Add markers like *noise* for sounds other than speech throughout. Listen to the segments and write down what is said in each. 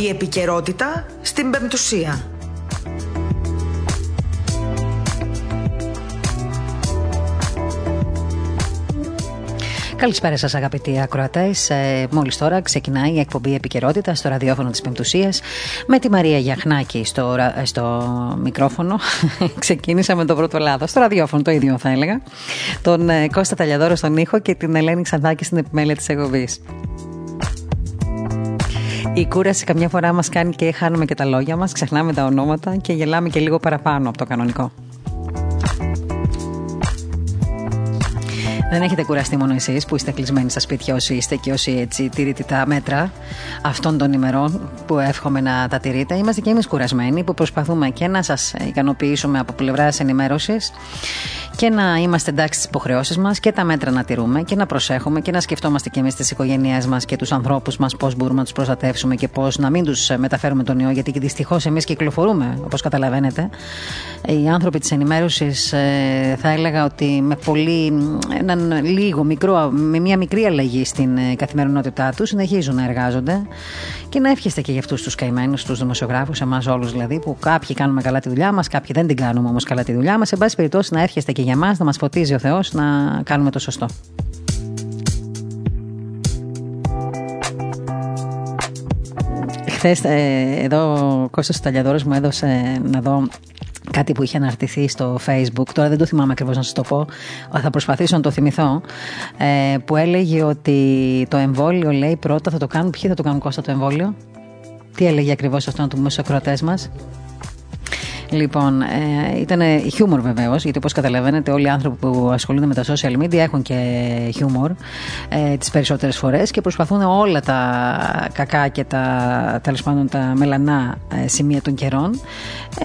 Η επικαιρότητα στην πεμπτουσία. Καλησπέρα σας, αγαπητοί ακροατές. Ε, Μόλις τώρα ξεκινάει η εκπομπή επικαιρότητα στο ραδιόφωνο της Πεμπτουσίας με τη Μαρία Γιαχνάκη στο, στο μικρόφωνο. *laughs* Ξεκίνησα με το πρώτο λάθο. Στο ραδιόφωνο το ίδιο θα έλεγα. Τον ε, Κώστα Ταλιαδόρος στον ήχο και την Ελένη Ξαντάκη στην επιμέλεια της εκπομπής. Η κούραση καμιά φορά μας κάνει και χάνουμε και τα λόγια μας, ξεχνάμε τα ονόματα και γελάμε και λίγο παραπάνω από το κανονικό. Δεν έχετε κουραστεί μόνο εσείς που είστε κλεισμένοι στα σπίτια, όσοι είστε και όσοι έτσι τηρείτε τα μέτρα αυτών των ημερών που εύχομαι να τα τηρείτε. Είμαστε και εμείς κουρασμένοι που προσπαθούμε και να σας ικανοποιήσουμε από πλευράς ενημέρωσης και να είμαστε εντάξει στις υποχρεώσεις μας και τα μέτρα να τηρούμε και να προσέχουμε και να σκεφτόμαστε και εμείς τις οικογένειές μας και τους ανθρώπους μας πώς μπορούμε να τους προστατεύσουμε και πώς να μην τους μεταφέρουμε τον ιό. Γιατί δυστυχώς εμείς κυκλοφορούμε, όπως καταλαβαίνετε. Οι άνθρωποι της ενημέρωσης ε, θα έλεγα ότι με πολύ έναν λίγο μικρό, με μια μικρή αλλαγή στην ε, καθημερινότητά τους συνεχίζουν να εργάζονται και να εύχεστε και για αυτούς τους καημένους, τους δημοσιογράφους, εμάς όλους δηλαδή, που κάποιοι κάνουμε καλά τη δουλειά μας, κάποιοι δεν την κάνουμε όμως καλά τη δουλειά μας. Σε πάση περιπτώσει, να εύχεστε και για μα, να μας φωτίζει ο Θεός να κάνουμε το σωστό. Χθες ε, εδώ ο Κώστας Ταλιαδόρος μου έδωσε να δω κάτι που είχε αναρτηθεί στο facebook, τώρα δεν το θυμάμαι ακριβώς να σας το πω, θα προσπαθήσω να το θυμηθώ, ε, που έλεγε ότι το εμβόλιο λέει πρώτα θα το κάνουν, ποιοι θα το κάνουν Κώστα το εμβόλιο, τι έλεγε ακριβώς αυτό να του πούμε στους μας; Λοιπόν, ε, ήταν χιούμορ βεβαίως, γιατί όπως καταλαβαίνετε, όλοι οι άνθρωποι που ασχολούνται με τα social media έχουν και χιούμορ ε, τις περισσότερες φορές και προσπαθούν όλα τα κακά και τα τέλος πάντων τα μελανά ε, σημεία των καιρών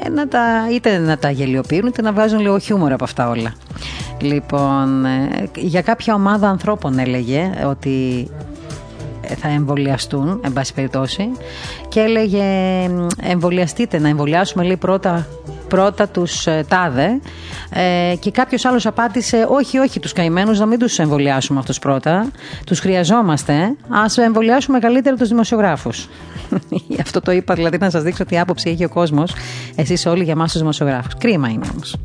ε, να τα, είτε να τα γελιοποιούν είτε να βγάζουν λίγο χιούμορ από αυτά όλα. Λοιπόν, ε, για κάποια ομάδα ανθρώπων έλεγε ότι θα εμβολιαστούν, εν πάση περιπτώσει, και έλεγε εμβολιαστείτε, να εμβολιάσουμε λέει πρώτα πρώτα τους ε, τάδε. Ε, και κάποιος άλλος απάντησε όχι όχι τους καημένους να μην τους εμβολιάσουμε αυτούς πρώτα. Τους χρειαζόμαστε. Ας εμβολιάσουμε καλύτερα τους δημοσιογράφους. *laughs* Αυτό το είπα δηλαδή να σας δείξω τι άποψη έχει ο κόσμος. Εσείς όλοι για εμάς τους δημοσιογράφους. Κρίμα είναι όμως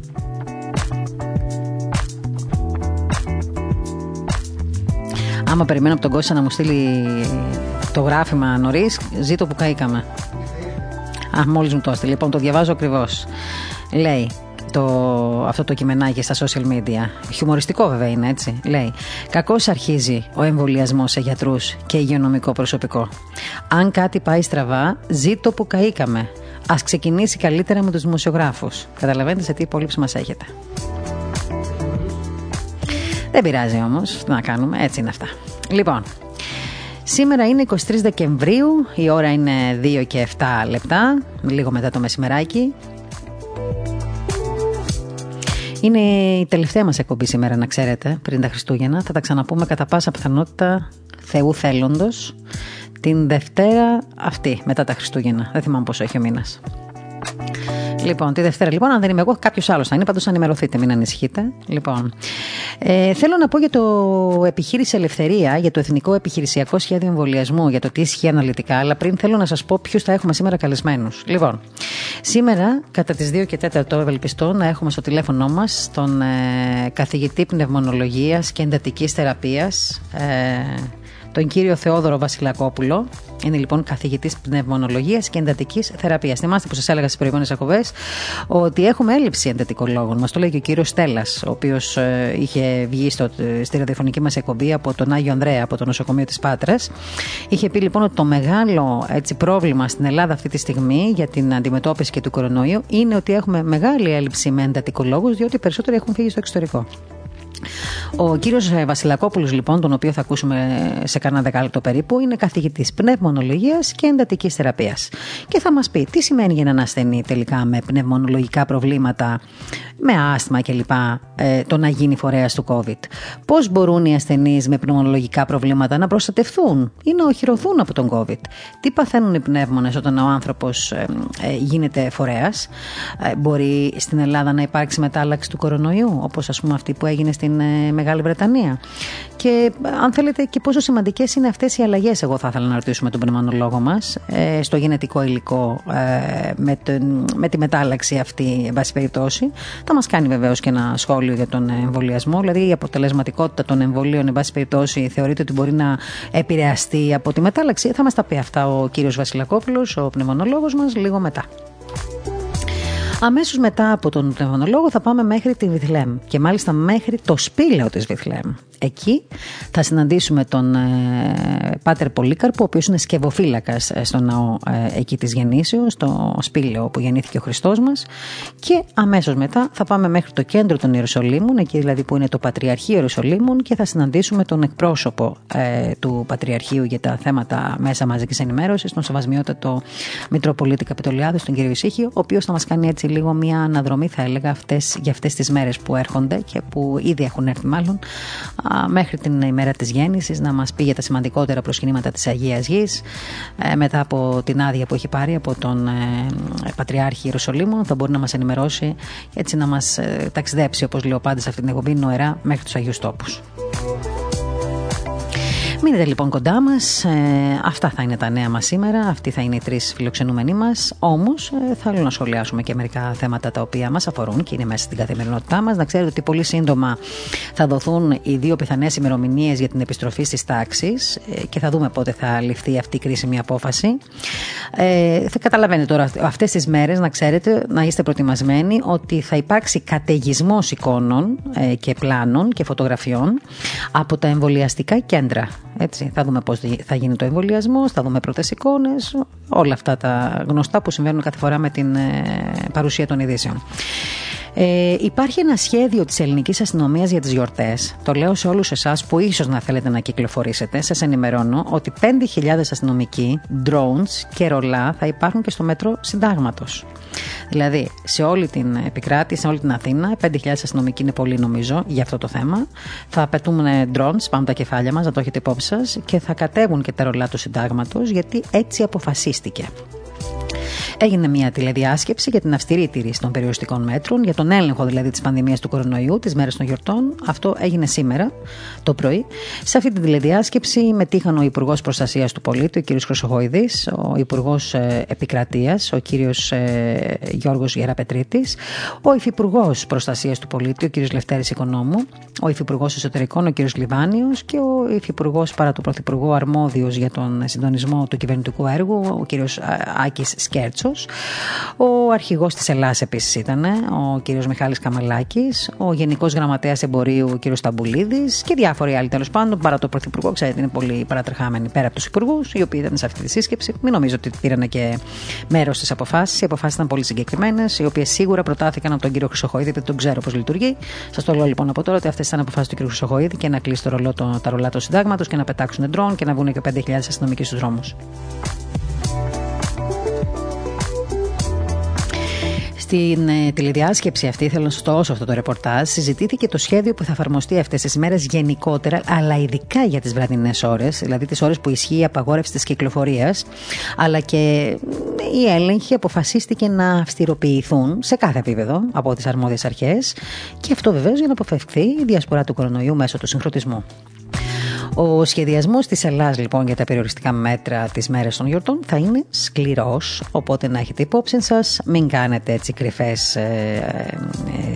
Άμα περιμένω από τον Κώστα να μου στείλει το γράφημα νωρίς, ζήτω που καήκαμε. Α, μόλις μου το έστειλε. Λοιπόν, το διαβάζω ακριβώς. Λέει το, αυτό το κειμενάκι στα social media. Χιουμοριστικό βέβαια είναι έτσι. Λέει: Κακώς αρχίζει ο εμβολιασμός σε γιατρούς και υγειονομικό προσωπικό. Αν κάτι πάει στραβά, ζήτω που καήκαμε. Α ξεκινήσει καλύτερα με τους δημοσιογράφους. Καταλαβαίνετε σε τι υπόλοιψη μας έχετε. Δεν πειράζει όμως. Τι να κάνουμε, έτσι είναι αυτά. Λοιπόν, σήμερα είναι 23 Δεκεμβρίου, η ώρα είναι 2 και 7 λεπτά, λίγο μετά το μεσημεράκι. Είναι η τελευταία μας εκπομπή σήμερα, να ξέρετε, πριν τα Χριστούγεννα. Θα τα ξαναπούμε κατά πάσα πιθανότητα Θεού θέλοντος την Δευτέρα αυτή, μετά τα Χριστούγεννα. Δεν θυμάμαι πόσο έχει ο μήνας. Λοιπόν, τη Δευτέρα, λοιπόν, αν δεν είμαι εγώ, κάποιος άλλος θα είναι. Πάντως, ενημερωθείτε, μην ανησυχείτε. Λοιπόν, ε, θέλω να πω για το επιχείρηση Ελευθερία, για το Εθνικό Επιχειρησιακό Σχέδιο Εμβολιασμού, για το τι ισχύει αναλυτικά. Αλλά πριν θέλω να σας πω ποιους θα έχουμε σήμερα καλεσμένους. Λοιπόν, σήμερα, κατά τις 2 και 4 ευελπιστώ να έχουμε στο τηλέφωνό μας τον ε, καθηγητή πνευμονολογίας και εντατικής θεραπείας. Ε, τον κύριο Θεόδωρο Βασιλακόπουλο. Είναι λοιπόν καθηγητής πνευμονολογίας και εντατικής θεραπείας. Θυμάστε που σας έλεγα στις προηγούμενες εκπομπές ότι έχουμε έλλειψη εντατικολόγων. Μας το λέει και ο κύριος Στέλλας, ο οποίος ε, είχε βγει στο, στη ραδιοφωνική μας εκπομπή από τον Άγιο Ανδρέα, από το νοσοκομείο της Πάτρας. Είχε πει λοιπόν ότι το μεγάλο έτσι, πρόβλημα στην Ελλάδα αυτή τη στιγμή για την αντιμετώπιση και του κορονοϊού είναι ότι έχουμε μεγάλη έλλειψη με εντατικολόγους, διότι περισσότεροι έχουν φύγει στο εξωτερικό. Ο κύριος ε, Βασιλακόπουλος, λοιπόν, τον οποίο θα ακούσουμε σε κανένα δεκάλεπτο περίπου, είναι καθηγητής πνευμονολογίας και εντατικής θεραπείας. Και θα μας πει τι σημαίνει για έναν ασθενή τελικά με πνευμονολογικά προβλήματα, με άσθημα κλπ. Ε, το να γίνει φορέας του COVID. Πώς μπορούν οι ασθενείς με πνευμονολογικά προβλήματα να προστατευτούν ή να οχυρωθούν από τον COVID; Τι παθαίνουν οι πνεύμονες όταν ο άνθρωπος ε, ε, γίνεται φορέας; μπορεί στην Ελλάδα να υπάρξει μετάλλαξη του κορονοϊού, όπως ας πούμε αυτή που έγινε στην ε, Μεγάλη Βρετανία. Και αν θέλετε και πόσο σημαντικές είναι αυτές οι αλλαγές, εγώ θα ήθελα να ρωτήσουμε τον πνευμονολόγο μας ε, στο γενετικό υλικό ε, με, τον, με τη μετάλλαξη αυτή, εν πάση περιπτώσει. Θα μας κάνει βεβαίως και ένα σχόλιο για τον εμβολιασμό. Δηλαδή, η αποτελεσματικότητα των εμβολίων, εν πάση περιπτώσει, θεωρείται ότι μπορεί να επηρεαστεί από τη μετάλλαξη. Θα μας τα πει αυτά ο κύριος Βασιλακόπουλος, ο πνευμονολόγος μας, λίγο μετά. Αμέσως μετά από τον πνευμονολόγο θα πάμε μέχρι τη Βιθλέμ και μάλιστα μέχρι το σπήλαιο της Βιθλέμ. Εκεί θα συναντήσουμε τον ε, Πάτερ Πολύκαρπο, ο οποίος είναι σκευοφύλακας ε, στο ναό ε, εκεί της Γεννήσεως, στο σπήλαιο που γεννήθηκε ο Χριστός μας. Και αμέσως μετά θα πάμε μέχρι το κέντρο των Ιερουσαλήμων, εκεί δηλαδή που είναι το Πατριαρχείο Ιερουσαλήμων, και θα συναντήσουμε τον εκπρόσωπο ε, του Πατριαρχείου για τα θέματα μέσα μαζικής ενημέρωσης, τον Σεβασμιότατο Μητροπολίτη Καπιτολιάδης, τον κύριο Ισήχη, ο οποίος θα μας κάνει έτσι λίγο μια αναδρομή, θα έλεγα, αυτές, για αυτές τις μέρες που έρχονται και που ήδη έχουν έρθει μάλλον μέχρι την ημέρα της γέννησης να μας πει για τα σημαντικότερα προσκυνήματα της Αγίας Γης ε, μετά από την άδεια που έχει πάρει από τον ε, Πατριάρχη Ιερουσαλήμου θα μπορεί να μας ενημερώσει έτσι να μας ε, ταξιδέψει όπως λέω πάντα σε αυτήν την εκπομπή νοερά μέχρι τους Αγίους Τόπους. Μείνετε λοιπόν κοντά μας. Ε, αυτά θα είναι τα νέα μας σήμερα. Αυτοί θα είναι οι τρεις φιλοξενούμενοι μας. Όμως ε, θέλω να σχολιάσουμε και μερικά θέματα τα οποία μας αφορούν και είναι μέσα στην καθημερινότητά μας. Να ξέρετε ότι πολύ σύντομα θα δοθούν οι δύο πιθανές ημερομηνίες για την επιστροφή στις τάξεις ε, και θα δούμε πότε θα ληφθεί αυτή η κρίσιμη απόφαση. Ε, θα καταλαβαίνετε τώρα αυτές τις μέρες να ξέρετε, να είστε προετοιμασμένοι ότι θα υπάρξει καταιγισμός εικόνων ε, και πλάνων και φωτογραφιών από τα εμβολιαστικά κέντρα. Έτσι, θα δούμε πώς θα γίνει το εμβολιασμός, θα δούμε πρώτες εικόνες, όλα αυτά τα γνωστά που συμβαίνουν κάθε φορά με την ε, παρουσία των ειδήσεων. Ε, υπάρχει ένα σχέδιο της ελληνικής αστυνομίας για τις γιορτές. Το λέω σε όλους εσάς που ίσως να θέλετε να κυκλοφορήσετε. Σας ενημερώνω ότι 5.000 αστυνομικοί, drones και ρολά θα υπάρχουν και στο μέτρο συντάγματος. Δηλαδή, σε όλη την επικράτηση, σε όλη την Αθήνα, 5.000 αστυνομικοί είναι πολύ νομίζω για αυτό το θέμα. Θα πετούμε drones πάνω τα κεφάλια μας, να το έχετε υπόψη σας, και θα κατέβουν και τα ρολά του συντάγματος, γιατί έτσι αποφασίστηκε. Έγινε μια τηλεδιάσκεψη για την αυστηρή τήρηση των περιοριστικών μέτρων, για τον έλεγχο δηλαδή της πανδημίας του κορονοϊού, τις μέρες των γιορτών. Αυτό έγινε σήμερα το πρωί. Σε αυτή την τηλεδιάσκεψη μετήχαν ο Υπουργός Προστασίας του Πολίτη, ο κ. Χρυσοχοίδης, ο Υπουργός ε, Επικρατείας, ο κ. Ε, Γιώργος Γεραπετρίτης, ο Υφυπουργός Προστασίας του Πολίτη, ο κ. Λευτέρης Οικονόμου, ο Υφυπουργός Εσωτερικών, ο κ. Λιβάνιος και ο Υφυπουργός παρά του Πρωθυπουργού Αρμόδιος για τον συντονισμό του κυβερνητικού έργου, ο κ. Άκη Σκέρτσος. Ο αρχηγός της Ελλάδα επίσης ήταν, ο κ. Μιχάλης Καμαλάκης, ο Γενικός Γραμματέας Εμπορίου, ο κ. Σταμπουλίδης και διάφοροι άλλοι τέλος πάντων, παρά το Πρωθυπουργό. Ξέρετε, είναι πολύ παρατρεχάμενοι πέρα από τους υπουργούς, οι οποίοι ήταν σε αυτή τη σύσκεψη. Μην νομίζω ότι πήραν και μέρος στις αποφάσεις. Οι αποφάσεις ήταν πολύ συγκεκριμένες, οι οποίες σίγουρα προτάθηκαν από τον κύριο Χρυσοχοίδη, γιατί τον ξέρω πώς λειτουργεί. Σας το λέω λοιπόν από τώρα ότι αυτές ήταν αποφάσεις του κ. Χρυσοχοίδη και να κλείσει το ρολό, το, τα ρολά του συντάγματος και να πετάξουν ντρόν και να βγουν και 5.000 αστυνομικοί στους δρόμους. Στην ε, τηλεδιάσκεψη αυτή, θέλω να σα το αυτό το ρεπορτάζ, συζητήθηκε το σχέδιο που θα εφαρμοστεί αυτές τις μέρες γενικότερα, αλλά ειδικά για τις βραδινές ώρες, δηλαδή τις ώρες που ισχύει η απαγόρευση της κυκλοφορίας, αλλά και οι έλεγχοι αποφασίστηκε να αυστηροποιηθούν σε κάθε επίπεδο από τις αρμόδιες αρχές και αυτό βεβαίως για να αποφευχθεί η διασπορά του κορονοϊού μέσω του συγχρονισμού. Ο σχεδιασμός της Ελλάδα λοιπόν για τα περιοριστικά μέτρα τι μέρε των γιορτών θα είναι σκληρός. Οπότε να έχετε υπόψη σας, μην κάνετε έτσι, κρυφές, ε,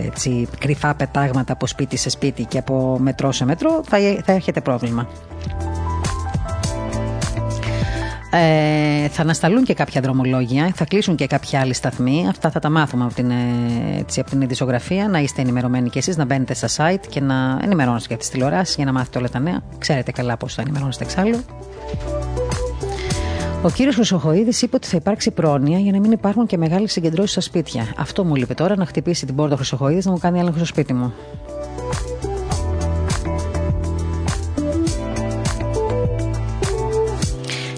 έτσι κρυφά πετάγματα από σπίτι σε σπίτι και από μετρό σε μετρό, θα, θα έχετε πρόβλημα. Ε, θα ανασταλούν και κάποια δρομολόγια, θα κλείσουν και κάποια άλλοι σταθμοί. Αυτά θα τα μάθουμε από την, ε, έτσι, από την ειδησογραφία. Να είστε ενημερωμένοι κι εσείς, να μπαίνετε στα site και να ενημερώνεστε για τις τηλεοράσεις για να μάθετε όλα τα νέα. Ξέρετε καλά πώς θα ενημερώνεστε εξάλλου. Ο κύριος Χρυσοχοίδης είπε ότι θα υπάρξει πρόνοια για να μην υπάρχουν και μεγάλες συγκεντρώσεις στα σπίτια. Αυτό μου λείπει τώρα να χτυπήσει την πόρτα Χρυσοχοίδης να μου κάνει έλεγχο στο σπίτι μου.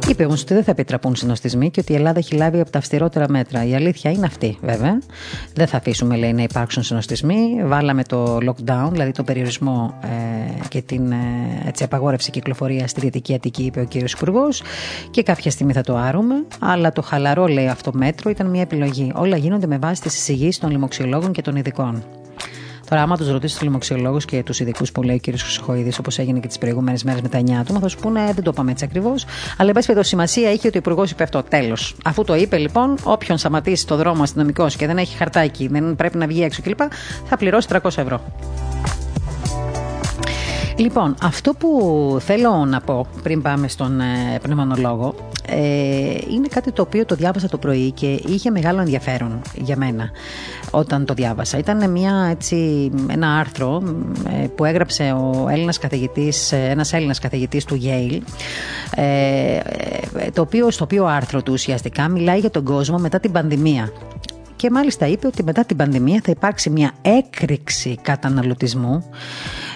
Είπε όμως ότι δεν θα επιτραπούν συνοστισμοί και ότι η Ελλάδα έχει λάβει από τα αυστηρότερα μέτρα. Η αλήθεια είναι αυτή, βέβαια. Δεν θα αφήσουμε, λέει, να υπάρξουν συνοστισμοί. Βάλαμε το lockdown, δηλαδή το περιορισμό ε, και την ε, έτσι, απαγόρευση κυκλοφορία στη Δυτική Αττική, είπε ο κύριος Υπουργός. Και κάποια στιγμή θα το άρουμε. Αλλά το χαλαρό, λέει, αυτό μέτρο ήταν μια επιλογή. Όλα γίνονται με βάση τις εισηγήσεις των λοιμοξιολόγων και των ειδικών. Τώρα, άμα τους ρωτήσεις τους λοιμοξιολόγους και τους ειδικούς που λέει ο κ. Χρυσοχοίδης, όπως έγινε και τις προηγούμενες μέρες με τα 9 άτομα, θα σου πούνε δεν το είπαμε έτσι ακριβώς. Αλλά, εν πάση περιπτώσει, σημασία είχε ότι ο Υπουργός είπε αυτό. Τέλος. Αφού το είπε, λοιπόν, όποιον σταματήσει το δρόμο αστυνομικός και δεν έχει χαρτάκι, δεν πρέπει να βγει έξω κλπ., θα πληρώσει 300 ευρώ. Λοιπόν, αυτό που θέλω να πω πριν πάμε στον ε, πνευμονολόγο ε, είναι κάτι το οποίο το διάβασα το πρωί και είχε μεγάλο ενδιαφέρον για μένα όταν το διάβασα. Ήταν μια, έτσι, ένα άρθρο ε, που έγραψε ο Έλληνας καθηγητής, ε, ένας Έλληνας καθηγητής του Yale ε, το οποίο, στο οποίο άρθρο του ουσιαστικά μιλάει για τον κόσμο μετά την πανδημία και μάλιστα είπε ότι μετά την πανδημία θα υπάρξει μια έκρηξη καταναλωτισμού,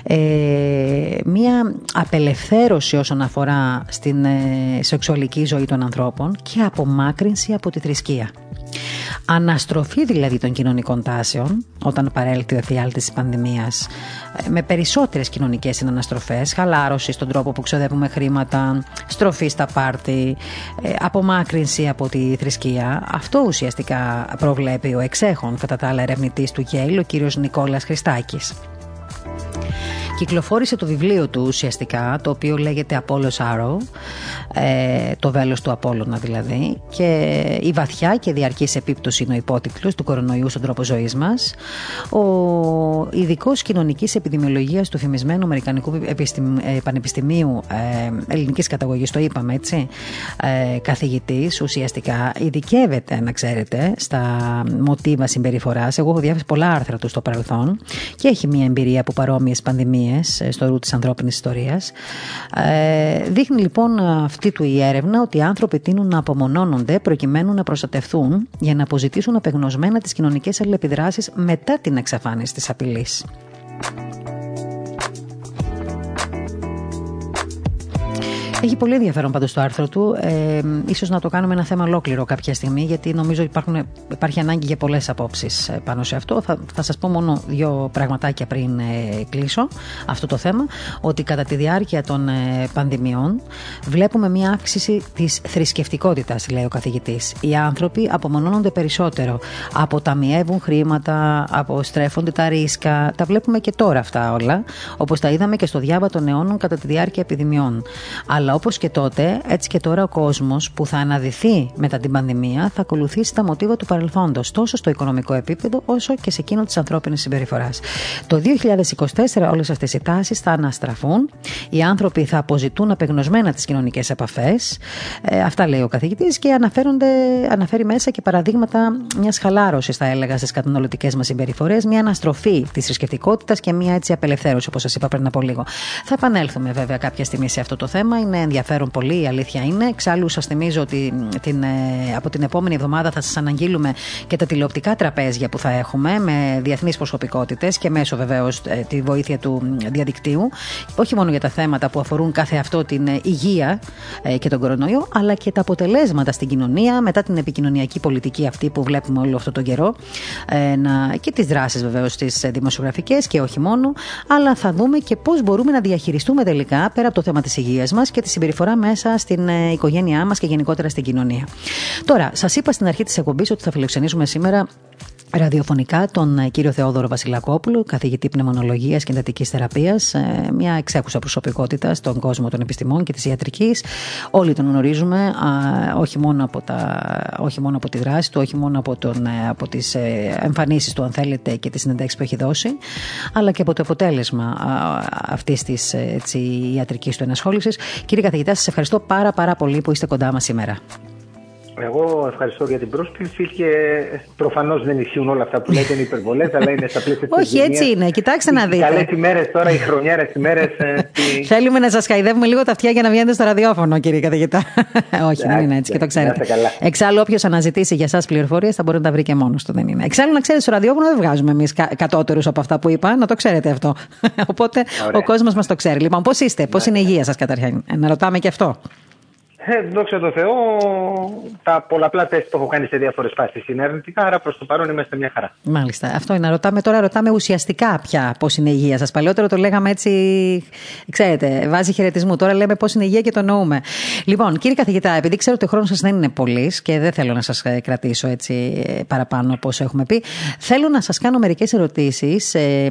ε, μια απελευθέρωση όσον αφορά στην ε, σεξουαλική ζωή των ανθρώπων και απομάκρυνση από τη θρησκεία. Αναστροφή δηλαδή των κοινωνικών τάσεων όταν παρέλθει ο εφιάλτης της πανδημίας ε, με περισσότερες κοινωνικές συναναστροφές, χαλάρωσης στον τρόπο που ξοδεύουμε χρήματα, στροφή στα πάρτι, ε, απομάκρυνση από τη θρησκεία. Αυτό ουσιαστικά προβλέπει ο εξέχων κατά τα άλλα ερευνητής του Γέιλ, ο κύριος Νικόλας Χριστάκης κυκλοφόρησε το βιβλίο του ουσιαστικά, το οποίο λέγεται Apollo's Arrow, ε, το βέλος του Απόλλωνα δηλαδή, και η βαθιά και διαρκής επίπτωση είναι ο υπότιτλος του κορονοϊού στον τρόπο ζωής μας. Ο ειδικός κοινωνικής επιδημιολογίας του φημισμένου Αμερικανικού ε, Πανεπιστημίου ε, ελληνικής καταγωγής, το είπαμε έτσι, ε, καθηγητής ουσιαστικά, ειδικεύεται να ξέρετε στα μοτίβα συμπεριφοράς. Εγώ έχω διάβασει πολλά άρθρα του στο παρελθόν και έχει μια εμπειρία από παρόμοιες πανδημίες ε, στο ρου της ανθρώπινης ιστορίας. Ε, δείχνει λοιπόν αυτή του η έρευνα ότι οι άνθρωποι τείνουν να απομονώνονται προκειμένου να προστατευτούν για να αποζητήσουν απεγνωσμένα τις κοινωνικές αλληλεπιδράσεις μετά την εξαφάνιση της απειλής. Έχει πολύ ενδιαφέρον πάντως το άρθρο του. Ε, ίσως να το κάνουμε ένα θέμα ολόκληρο κάποια στιγμή, γιατί νομίζω υπάρχουν, υπάρχει ανάγκη για πολλές απόψεις ε, πάνω σε αυτό. Θα, θα σας πω μόνο δύο πραγματάκια πριν ε, κλείσω αυτό το θέμα. Ότι κατά τη διάρκεια των ε, πανδημιών βλέπουμε μια αύξηση της θρησκευτικότητας, λέει ο καθηγητής. Οι άνθρωποι απομονώνονται περισσότερο. Αποταμιεύουν χρήματα, αποστρέφονται τα ρίσκα. Τα βλέπουμε και τώρα αυτά όλα, όπως τα είδαμε και στο διάβα των αιώνων κατά τη διάρκεια επιδημιών. Αλλά αλλά όπως και τότε, έτσι και τώρα ο κόσμος που θα αναδυθεί μετά την πανδημία θα ακολουθήσει τα μοτίβα του παρελθόντος, τόσο στο οικονομικό επίπεδο όσο και σε εκείνο της ανθρώπινης συμπεριφοράς. Το 2024 όλες αυτές οι τάσεις θα αναστραφούν. Οι άνθρωποι θα αποζητούν απεγνωσμένα τις κοινωνικές επαφές. Ε, αυτά λέει ο καθηγητής και αναφέρει μέσα και παραδείγματα μιας χαλάρωσης, θα έλεγα, στις καταναλωτικές μας συμπεριφορές, μια αναστροφή της θρησκευτικότητας και μια έτσι απελευθέρωση, όπως σας είπα πριν από λίγο. Θα επανέλθουμε βέβαια κάποια στιγμή σε αυτό το θέμα. Είναι ενδιαφέρον πολύ, η αλήθεια είναι. Εξάλλου, σας θυμίζω ότι την, ε, από την επόμενη εβδομάδα θα σας αναγγείλουμε και τα τηλεοπτικά τραπέζια που θα έχουμε με διεθνείς προσωπικότητες και μέσω βεβαίως ε, τη βοήθεια του διαδικτύου. Όχι μόνο για τα θέματα που αφορούν κάθε αυτό την ε, υγεία και τον κορονοϊό, αλλά και τα αποτελέσματα στην κοινωνία μετά την επικοινωνιακή πολιτική αυτή που βλέπουμε όλο αυτό τον καιρό και τις δράσεις βεβαίως τις δημοσιογραφικές και όχι μόνο. Αλλά θα δούμε και πώς μπορούμε να διαχειριστούμε τελικά πέρα από το θέμα της υγείας μας και τη συμπεριφορά μέσα στην ε, οικογένειά μας και γενικότερα στην κοινωνία. Τώρα, σας είπα στην αρχή της εκπομπής ότι θα φιλοξενήσουμε σήμερα ραδιοφωνικά τον ε, κύριο Θεόδωρο Βασιλακόπουλο, καθηγητή πνευμονολογίας και εντατικής θεραπείας, ε, μια εξέχουσα προσωπικότητα στον κόσμο των επιστημών και της ιατρικής. Όλοι τον γνωρίζουμε, όχι μόνο από, τα, όχι μόνο από τη δράση του, όχι μόνο από, τον, ε, από τις εμφανίσεις του, αν θέλετε, και τις συνεντεύξεις που έχει δώσει, αλλά και από το αποτέλεσμα αυτής της ιατρικής του ενασχόλησης. Κύριε καθηγητά, σας ευχαριστώ πάρα, πάρα πολύ που είστε κοντά μας σήμερα. Εγώ ευχαριστώ για την πρόσκληση και προφανώς δεν ισχύουν όλα αυτά που λέτε, είναι υπερβολές, αλλά είναι στα πλαίσια της. Όχι, έτσι είναι. Κοιτάξτε να δείτε. Καλές ημέρες τώρα, οι χρονιάρε ημέρες. Ε, Θέλουμε να σας χαϊδεύουμε λίγο τα αυτιά για να βγαίνετε στο ραδιόφωνο, κύριε καθηγητά. Όχι, δεν είναι έτσι και το ξέρετε. Εξάλλου, όποιος αναζητήσει για εσά πληροφορίες θα μπορεί να τα βρει και μόνος του. Δεν είναι. Εξάλλου, να ξέρετε, στο ραδιόφωνο δεν βγάζουμε εμείς κατώτερους από αυτά που είπα, να το ξέρετε αυτό. *laughs* Οπότε ο κόσμος μας το ξέρει. Λοιπόν, πώς είστε, πώς είναι η υγεία σας καταρχήν; Να ρωτάμε και αυτό. Ε, δόξα τω Θεώ, τα πολλαπλά τεστ που έχω κάνει σε διάφορες φάσεις είναι αρνητικά, άρα προς το παρόν είμαστε μια χαρά. Μάλιστα. Αυτό είναι. Ρωτάμε τώρα, ρωτάμε ουσιαστικά πια πώς είναι η υγεία σας. Παλαιότερο το λέγαμε έτσι, ξέρετε, βάζει χαιρετισμού. Τώρα λέμε πώς είναι η υγεία και το εννοούμε. Λοιπόν, κύριε καθηγητά, επειδή ξέρω ότι ο χρόνος σας δεν είναι πολύ και δεν θέλω να σας ε, κρατήσω έτσι ε, παραπάνω όπω έχουμε πει, θέλω να σας κάνω μερικές ερωτήσεις ε,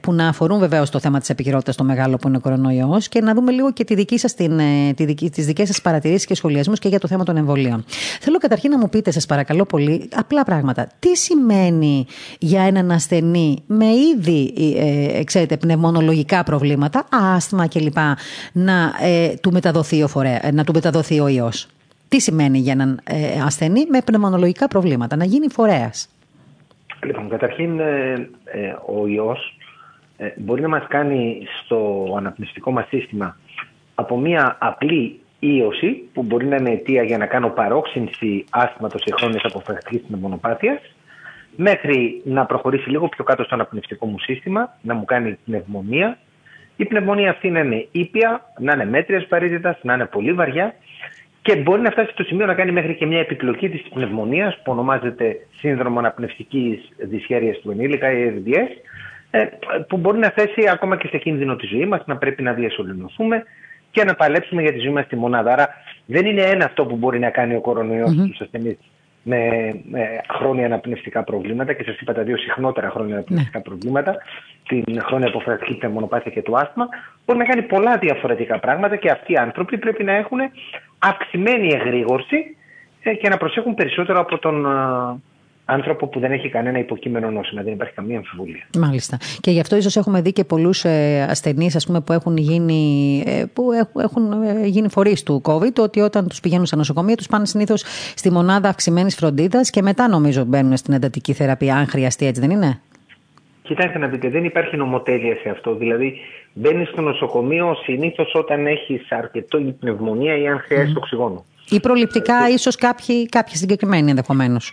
που να αφορούν βεβαίως το θέμα της επιχειρότητα το μεγάλο που είναι ο κορονοϊός και να δούμε λίγο και τη δική σας, την, τη δική, τις δικές σας παρατηρήσεις και σχολιασμούς και για το θέμα των εμβολίων. Θέλω καταρχήν να μου πείτε, σας παρακαλώ πολύ, απλά πράγματα. Τι σημαίνει για έναν ασθενή με ήδη, ε, ξέρετε, πνευμονολογικά προβλήματα, άσθημα κλπ. να, ε, του, μεταδοθεί ο φορέ, να του μεταδοθεί ο ιός; Τι σημαίνει για έναν ε, ασθενή με πνευμονολογικά προβλήματα, να γίνει φορέας; Λοιπόν, καταρχήν ε, ε, ο ιός μπορεί να μας κάνει στο αναπνευστικό μας σύστημα από μια απλή ίωση που μπορεί να είναι αιτία για να κάνω παρόξυνση άσθηματος ή χρόνιας αποφασιστικής πνευμονοπάθειας μέχρι να προχωρήσει λίγο πιο κάτω στο αναπνευστικό μου σύστημα, να μου κάνει πνευμονία. Η πνευμονία αυτή να είναι ήπια, να είναι μέτρια βαρύτητα, να είναι πολύ βαριά και μπορεί να φτάσει στο σημείο να κάνει μέχρι και μια επιπλοκή της πνευμονίας που ονομάζεται σύνδρομο αναπνευστικής δυσχέρειας του ενήλικα, η RDS, ε, που μπορεί να θέσει ακόμα και σε κίνδυνο τη ζωή μας, να πρέπει να διασωληνωθούμε και να παλέψουμε για τη ζωή μας στη μονάδα. Άρα δεν είναι ένα αυτό που μπορεί να κάνει ο κορονοϊός mm-hmm. στους ασθενείς με, με χρόνια αναπνευστικά προβλήματα και σας είπα τα δύο συχνότερα χρόνια αναπνευστικά ναι. προβλήματα, την χρόνια αποφασιστική πνευμονοπάθεια και το άσθμα, μπορεί να κάνει πολλά διαφορετικά πράγματα και αυτοί οι άνθρωποι πρέπει να έχουν αυξημένη εγρήγορση ε, και να προσέχουν περισσότερο από τον άνθρωπο που δεν έχει κανένα υποκείμενο νόσημα. Δεν υπάρχει καμία αμφιβολία. Μάλιστα. Και γι' αυτό ίσως έχουμε δει και πολλούς ε, ασθενείς που έχουν γίνει, ε, που έχουν ε, γίνει φορείς του COVID, ότι όταν τους πηγαίνουν στα νοσοκομεία τους πάνε συνήθως στη μονάδα αυξημένης φροντίδας και μετά νομίζω μπαίνουν στην εντατική θεραπεία, αν χρειαστεί, έτσι δεν είναι; Κοιτάξτε να δείτε, δεν υπάρχει νομοτέλεια σε αυτό. Δηλαδή, μπαίνεις στο νοσοκομείο συνήθως όταν έχεις αρκετό πνευμονία ή αν χρειάζεται mm. οξυγόνο. Ή προληπτικά, ίσως κάποιοι, κάποιοι συγκεκριμένοι ενδεχομένως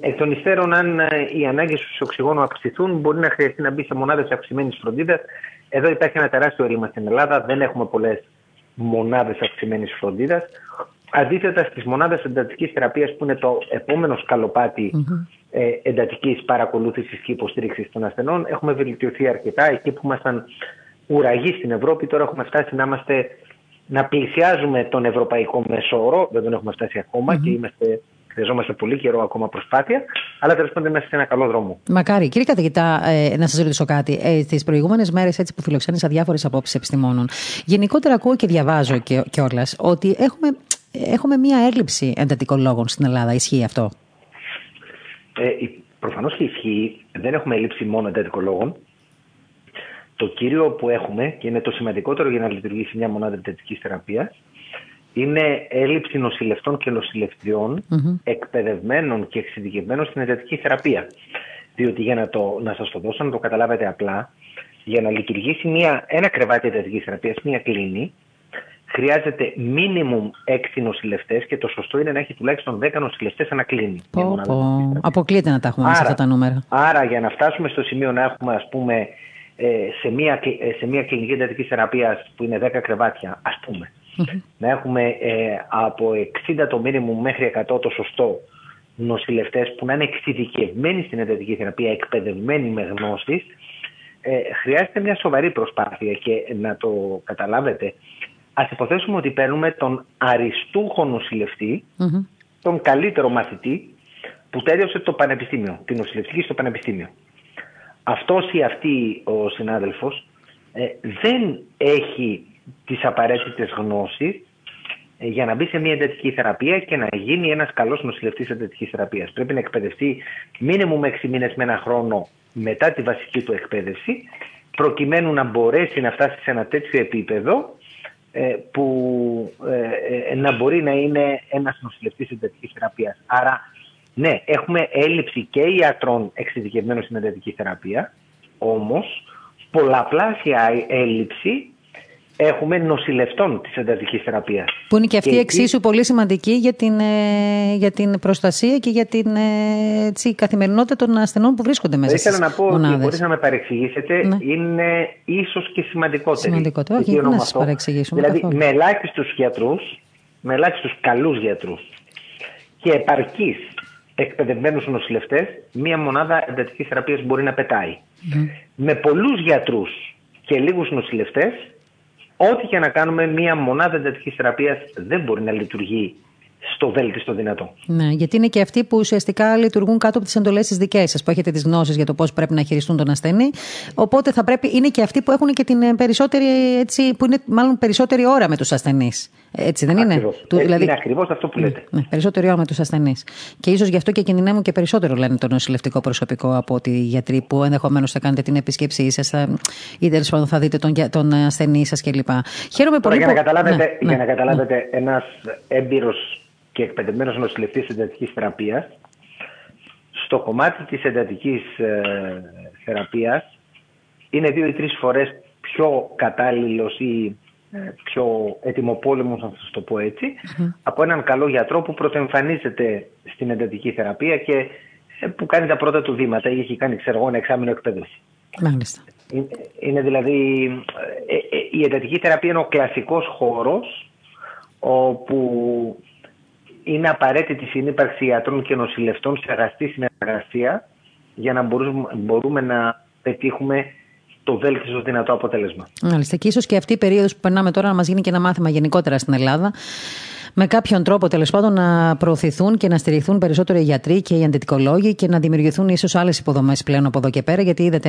εκ των υστέρων, αν ε, οι ανάγκες του οξυγόνου αυξηθούν, μπορεί να χρειαστεί να μπει σε μονάδες αυξημένης φροντίδας. Εδώ υπάρχει ένα τεράστιο ρήμα στην Ελλάδα. Δεν έχουμε πολλές μονάδες αυξημένης φροντίδας. Αντίθετα στις μονάδες εντατικής θεραπείας, που είναι το επόμενο σκαλοπάτι mm-hmm. ε, εντατικής παρακολούθησης και υποστήριξης των ασθενών, έχουμε βελτιωθεί αρκετά. Εκεί που ήμασταν ουραγοί στην Ευρώπη, τώρα έχουμε φτάσει να είμαστε να πλησιάζουμε τον ευρωπαϊκό μέσο όρο. Δεν τον έχουμε φτάσει και είμαστε Χρειαζόμαστε πολύ καιρό ακόμα προσπάθεια, αλλά τέλος πάντων είμαστε σε ένα καλό δρόμο. Μακάρι. Κύριε καθηγητά, ε, να σας ρωτήσω κάτι. Ε, Τι προηγούμενες μέρες που φιλοξένησα διάφορες απόψεις επιστημόνων, γενικότερα ακούω και διαβάζω κιόλας ότι έχουμε, έχουμε μία έλλειψη εντατικών στην Ελλάδα. Ισχύει αυτό; Ε, Προφανώς και ισχύει. Δεν έχουμε έλλειψη μόνο εντατικών Το κύριο που έχουμε και είναι το σημαντικότερο για να λειτουργήσει μια μονάδα εντατικής θεραπείας είναι έλλειψη νοσηλευτών και νοσηλευτριών εκπαιδευμένων και εξειδικευμένων στην εντατική θεραπεία. Διότι για να, το, να σας το δώσω να το καταλάβετε απλά, για να λειτουργήσει μια, ένα κρεβάτι εντατικής θεραπείας, μια κλίνη, χρειάζεται μίνιμουμ 6 νοσηλευτές και το σωστό είναι να έχει τουλάχιστον 10 νοσηλευτές ανά κλίνη. Πω, πω. Αποκλείεται να τα έχουμε άρα, αυτά τα νούμερα. Άρα για να φτάσουμε στο σημείο να έχουμε ας πούμε ε, σε μια, ε, σε μια κλινική εντατικής θεραπείας που είναι 10 κρεβάτια, ας πούμε, να έχουμε ε, από 60 το μήνυμο μέχρι 100 το σωστό νοσηλευτές που να είναι εξειδικευμένοι στην εντατική θεραπεία, εκπαιδευμένοι με γνώσεις, ε, χρειάζεται μια σοβαρή προσπάθεια και να το καταλάβετε. Α υποθέσουμε ότι παίρνουμε τον αριστούχο τον καλύτερο μαθητή που τέλειωσε το πανεπιστήμιο, την νοσηλευτική στο πανεπιστήμιο. Αυτός ή αυτή ο συνάδελφος ε, δεν έχει τις απαραίτητες γνώσεις ε, για να μπει σε μια εντατική θεραπεία και να γίνει ένας καλός νοσηλευτής εντατικής θεραπείας. Πρέπει να εκπαιδευτεί μήνυμου με 6 μήνες με ένα χρόνο μετά τη βασική του εκπαίδευση προκειμένου να μπορέσει να φτάσει σε ένα τέτοιο επίπεδο ε, που ε, να μπορεί να είναι ένας νοσηλευτής εντατικής θεραπείας. Άρα, ναι, έχουμε έλλειψη και ιατρών εξειδικευμένων στην εντατική θεραπεία, όμως πολλαπλάσια έλλειψη έχουμε νοσηλευτών της εντατικής θεραπείας. Που είναι και αυτή και εξίσου πολύ σημαντική για την, ε, για την προστασία και για την ε, καθημερινότητα των ασθενών που βρίσκονται μέσα στις μονάδες. Ήθελα να πω ότι μπορείτε να με παρεξηγήσετε, ναι. είναι ίσως και σημαντικότερη. Σημαντικότερο, όχι, να σας παρεξηγήσουμε Δηλαδή καθόλου. με ελάχιστους γιατρούς, με ελάχιστους καλούς γιατρούς και επαρκείς εκπαιδευμένους νοσηλευτές, μία μονάδα εντατικής θεραπείας μπορεί να πετάει. Με πολλούς γιατρούς και λίγους νοσηλευτές, ό,τι και να κάνουμε, μία μονάδα εντατικής θεραπείας δεν μπορεί να λειτουργεί στο βέλτιστο δυνατό. Ναι, γιατί είναι και αυτοί που ουσιαστικά λειτουργούν κάτω από τις εντολές τη δικές σας, που έχετε τις γνώσεις για το πώς πρέπει να χειριστούν τον ασθενή. Οπότε θα πρέπει, είναι και αυτοί που έχουν και την περισσότερη, έτσι, που είναι μάλλον περισσότερη ώρα με τους ασθενείς. Έτσι δεν είναι; Του, ε, δηλαδή... Είναι ακριβώς αυτό που λέτε. Ναι, περισσότερη ώρα με τους ασθενείς. Και ίσως γι' αυτό και κινδυνεύουν και περισσότερο, λένε το νοσηλευτικό προσωπικό από ότι οι γιατροί που ενδεχομένως θα κάνετε την επίσκεψή σας ή τέλος πάντων θα δείτε τον, τον ασθενή σας κλπ. Χαίρομαι πολύ. Για να καταλάβετε, ναι, για να ναι. καταλάβετε ναι. ένας έμπειρος και εκπαιδευμένος νοσηλευτής εντατικής θεραπείας, στο κομμάτι της εντατικής ε, θεραπείας είναι δύο ή τρεις φορές πιο κατάλληλος ή ε, πιο ετοιμοπόλεμο, να σας το πω ετσι από έναν καλό γιατρό που πρωτοεμφανίζεται στην εντατική θεραπεία και ε, που κάνει τα πρώτα του βήματα ή έχει κάνει, ξέρω εγώ, ένα εξάμεινο εκπαίδευση. Μάλιστα. Είναι, δηλαδή. η εντατική θεραπεία είναι ο κλασικός χώρος όπου είναι απαραίτητη η συνύπαρξη ιατρών και νοσηλευτών σε αγαστή συνεργασία για να μπορούμε, μπορούμε να πετύχουμε το βέλτιστο δυνατό αποτέλεσμα. Μάλιστα. Και ίσως και αυτή η περίοδος που περνάμε τώρα να μας γίνει και ένα μάθημα γενικότερα στην Ελλάδα με κάποιον τρόπο τέλος πάντων να προωθηθούν και να στηριχθούν περισσότερο οι γιατροί και οι αντιτικολόγοι και να δημιουργηθούν ίσως άλλες υποδομές πλέον από εδώ και πέρα. Γιατί είδατε,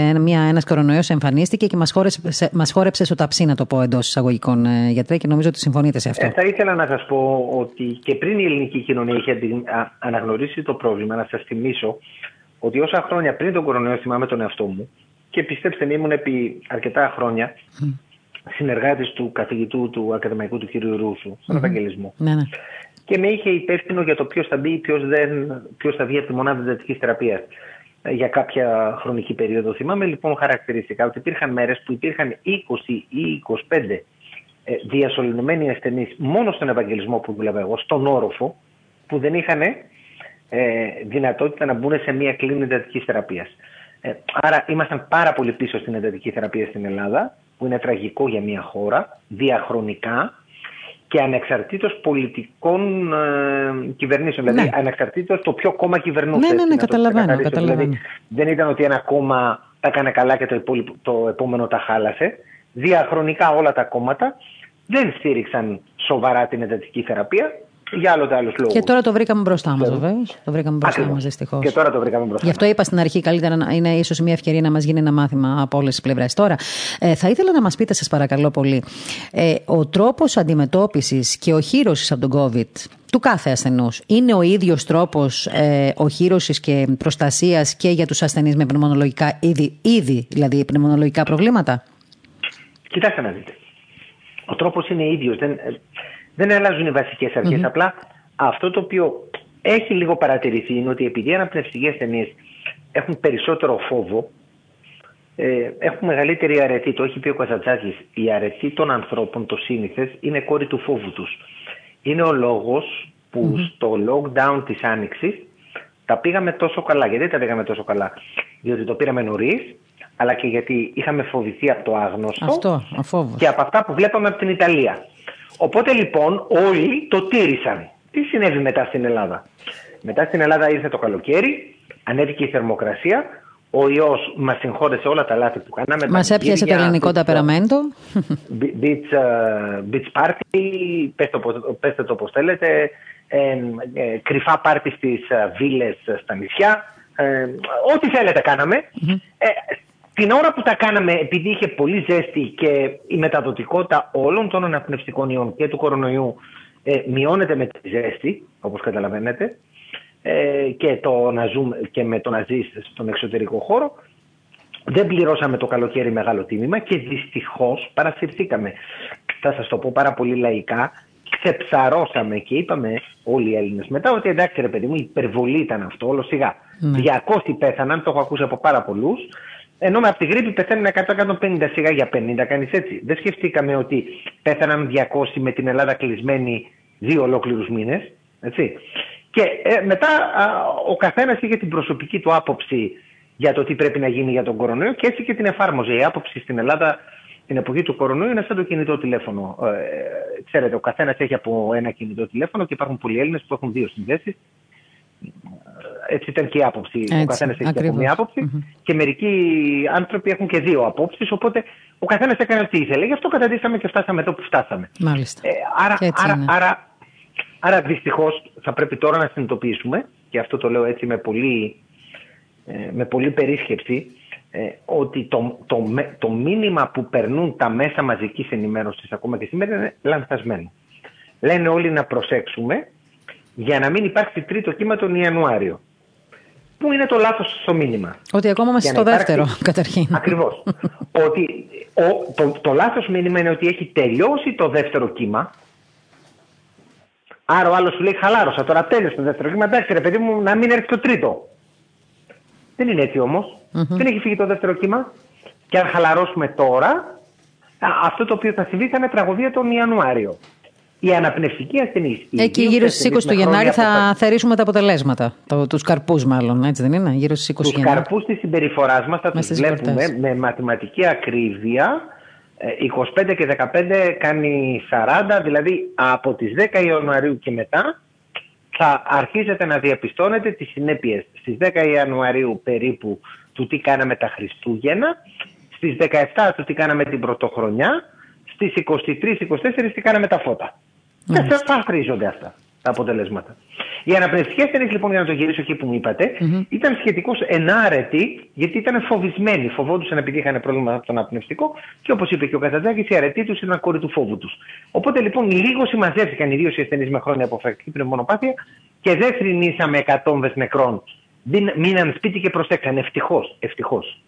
ένα κορονοϊός εμφανίστηκε και μας χόρεψε, μας χόρεψε στο ταψί, να το πω εντός εισαγωγικών ε, γιατροί, και νομίζω ότι συμφωνείτε σε αυτό. Ε, θα ήθελα να σας πω ότι και πριν η ελληνική κοινωνία είχε αναγνωρίσει το πρόβλημα, να σας θυμίσω ότι όσα χρόνια πριν τον κορονοϊό θυμάμαι τον εαυτό μου και πιστέψτε με, ήμουν επί αρκετά χρόνια συνεργάτης του καθηγητού του ακαδημαϊκού του κ. Ρούσου στον Ευαγγελισμό. Ναι, ναι. Και με είχε υπεύθυνο για το ποιος θα μπει, ποιος ποιος θα βγει από τη μονάδα εντατική θεραπείας ε, για κάποια χρονική περίοδο. Θυμάμαι λοιπόν χαρακτηριστικά ότι υπήρχαν μέρες που υπήρχαν 20 ή 25 ε, διασωληνωμένοι ασθενείς μόνο στον Ευαγγελισμό που δούλευα εγώ, στον όροφο, που δεν είχαν ε, δυνατότητα να μπουν σε μια κλίνη εντατική θεραπείας. Ε, άρα ήμασταν πάρα πολύ πίσω στην εντατική θεραπεία στην Ελλάδα που είναι τραγικό για μια χώρα, διαχρονικά και ανεξαρτήτως πολιτικών ε, κυβερνήσεων. Δηλαδή, ναι. ανεξαρτήτως το ποιο κόμμα κυβερνούσε. Ναι, ναι, ναι, καταλαβαίνω. Δηλαδή, δεν ήταν ότι ένα κόμμα τα έκανε καλά και το, το επόμενο τα χάλασε. Διαχρονικά όλα τα κόμματα δεν στήριξαν σοβαρά την εντατική θεραπεία για άλλο άλλους λόγους. Και τώρα το βρήκαμε μπροστά μας, βεβαίως. Το βρήκαμε μπροστά μας, δυστυχώς. Και τώρα το βρήκαμε μπροστά Γι' αυτό είπα στην αρχή, καλύτερα να είναι ίσως μια ευκαιρία να μας γίνει ένα μάθημα από όλες τις πλευρές. Τώρα, ε, θα ήθελα να μας πείτε, σας παρακαλώ πολύ, ε, ο τρόπος αντιμετώπισης και οχύρωσης από τον COVID του κάθε ασθενούς είναι ο ίδιος τρόπος ε, οχύρωσης και προστασίας και για τους ασθενείς με πνευμονολογικά ήδη, ήδη δηλαδή πνευμονολογικά προβλήματα; Κοιτάξτε να δείτε. Ο τρόπος είναι ίδιος. Δεν, δεν αλλάζουν οι βασικές Απλά αυτό το οποίο έχει λίγο παρατηρηθεί είναι ότι επειδή οι αναπνευστικές ασθενεί έχουν περισσότερο φόβο, ε, έχουν μεγαλύτερη αρετή. Το έχει πει ο Καζατζάκη. Η αρετή των ανθρώπων, το σύνηθες, είναι κόρη του φόβου τους. Είναι ο λόγος που στο lockdown της Άνοιξης τα πήγαμε τόσο καλά. Γιατί τα πήγαμε τόσο καλά, Διότι το πήραμε νωρίς, αλλά και γιατί είχαμε φοβηθεί από το άγνωστο Αυτό, και από αυτά που βλέπαμε από την Ιταλία. Οπότε λοιπόν όλοι το τήρησαν. Τι συνέβη μετά στην Ελλάδα; Μετά στην Ελλάδα ήρθε το καλοκαίρι, ανέβηκε η θερμοκρασία, ο ιός μας συγχώρεσε όλα τα λάθη που κάναμε. Μας έπιασε το ελληνικό ταπεραμέντο. Beach, beach party, πέστε το, όπως θέλετε. Ε, ε, κρυφά πάρτι στις βίλες στα νησιά. Ε, ό,τι θέλετε την ώρα που τα κάναμε, επειδή είχε πολύ ζέστη και η μεταδοτικότητα όλων των αναπνευστικών ιών και του κορονοϊού ε, μειώνεται με τη ζέστη, όπως καταλαβαίνετε, ε, και, το να ζούμε, και με το να ζει στον εξωτερικό χώρο, δεν πληρώσαμε το καλοκαίρι μεγάλο τίμημα και δυστυχώς παρασυρθήκαμε. Θα σας το πω πάρα πολύ λαϊκά, ξεψαρώσαμε και είπαμε όλοι οι Έλληνες μετά ότι εντάξει ρε παιδί μου υπερβολή ήταν αυτό όλο σιγά. Ναι. 200 πέθαναν, το έχω ακούσει από πάρα πολλούς ενώ με από τη γρήπη πεθαίνουν 100-150 σιγά για 50, κάνεις έτσι. Δεν σκεφτήκαμε ότι πέθαναν 200 με την Ελλάδα κλεισμένη δύο ολόκληρους μήνες. Και ε, μετά ο καθένας είχε την προσωπική του άποψη για το τι πρέπει να γίνει για τον κορονοϊό και έτσι και την εφάρμοζε. Η άποψη στην Ελλάδα την εποχή του κορονοϊού είναι σαν το κινητό τηλέφωνο. Ε, ξέρετε, ο καθένας έχει από ένα κινητό τηλέφωνο και υπάρχουν πολλοί Έλληνες που έχουν δύο συνδέσεις. Έτσι ήταν και η άποψη. Έτσι, ο καθένας έχει από μία και μερικοί άνθρωποι έχουν και δύο απόψεις. Οπότε ο καθένας έκανε ό,τι ήθελε. Γι' αυτό καταντήσαμε και φτάσαμε εδώ που φτάσαμε. Μάλιστα. Ε, άρα, άρα, άρα, άρα δυστυχώς θα πρέπει τώρα να συνειδητοποιήσουμε, και αυτό το λέω έτσι με πολύ, ε, με πολύ περίσκεψη, ε, ότι το, το, το μήνυμα που περνούν τα μέσα μαζικής ενημέρωσης ακόμα και σήμερα είναι λανθασμένο. Λένε όλοι να προσέξουμε για να μην υπάρξει τρίτο κύμα τον Ιανουάριο. Πού είναι το λάθος στο μήνυμα; Ότι ακόμα είμαστε στο δεύτερο, καταρχήν. Ακριβώς. *laughs* ότι ο, το, το λάθος μήνυμα είναι ότι έχει τελειώσει το δεύτερο κύμα. Άρα ο άλλος σου λέει χαλάρωσα, τώρα τέλειωσε το δεύτερο κύμα. Εντάξει ρε παιδί μου να μην έρθει το τρίτο. Δεν είναι έτσι Δεν έχει φύγει το δεύτερο κύμα. Και αν χαλαρώσουμε τώρα, αυτό το οποίο θα συμβεί θα είναι τραγωδία τον Ιανουάριο. Η αναπνευστική ασθενής. Εκεί γύρω στις 20 του Γενάρη θα θερήσουμε τα αποτελέσματα. Το, τους καρπούς, μάλλον, έτσι δεν είναι, γύρω στις 20 τους Γενάρη. Του καρπούς της συμπεριφοράς μας θα τους βλέπουμε με μαθηματική ακρίβεια. 25 ε, και 15 κάνει 40, δηλαδή από τις 10 Ιανουαρίου και μετά θα αρχίσετε να διαπιστώνετε τις συνέπειες στις 10 Ιανουαρίου περίπου του τι κάναμε τα Χριστούγεννα, στις 17 του τι κάναμε την Πρωτοχρονιά, στις 23-24 τι κάναμε τα φώτα. Και θα χρήζονται αυτά τα αποτελέσματα. Οι αναπνευστικέ ταινίε, λοιπόν, για να το γυρίσω εκεί που μου ειπατε ήταν σχετικώς ενάρετοι, γιατί ήταν φοβισμένοι. Φοβόντουσαν επειδή είχαν πρόβλημα από τον αναπνευστικό και όπως είπε και ο Καζαντζάκη, η αρετή τους ήταν κόρη του φόβου τους. Οπότε λοιπόν λίγο συμμαζεύτηκαν ιδίως οι ασθενείς με χρόνια αποφρακτική πνευμονοπάθεια και δεν θρυνήσαμε εκατόμβες νεκρών. Μείναν σπίτι και προσέξαν. Ευτυχώς. Ευτυχώς.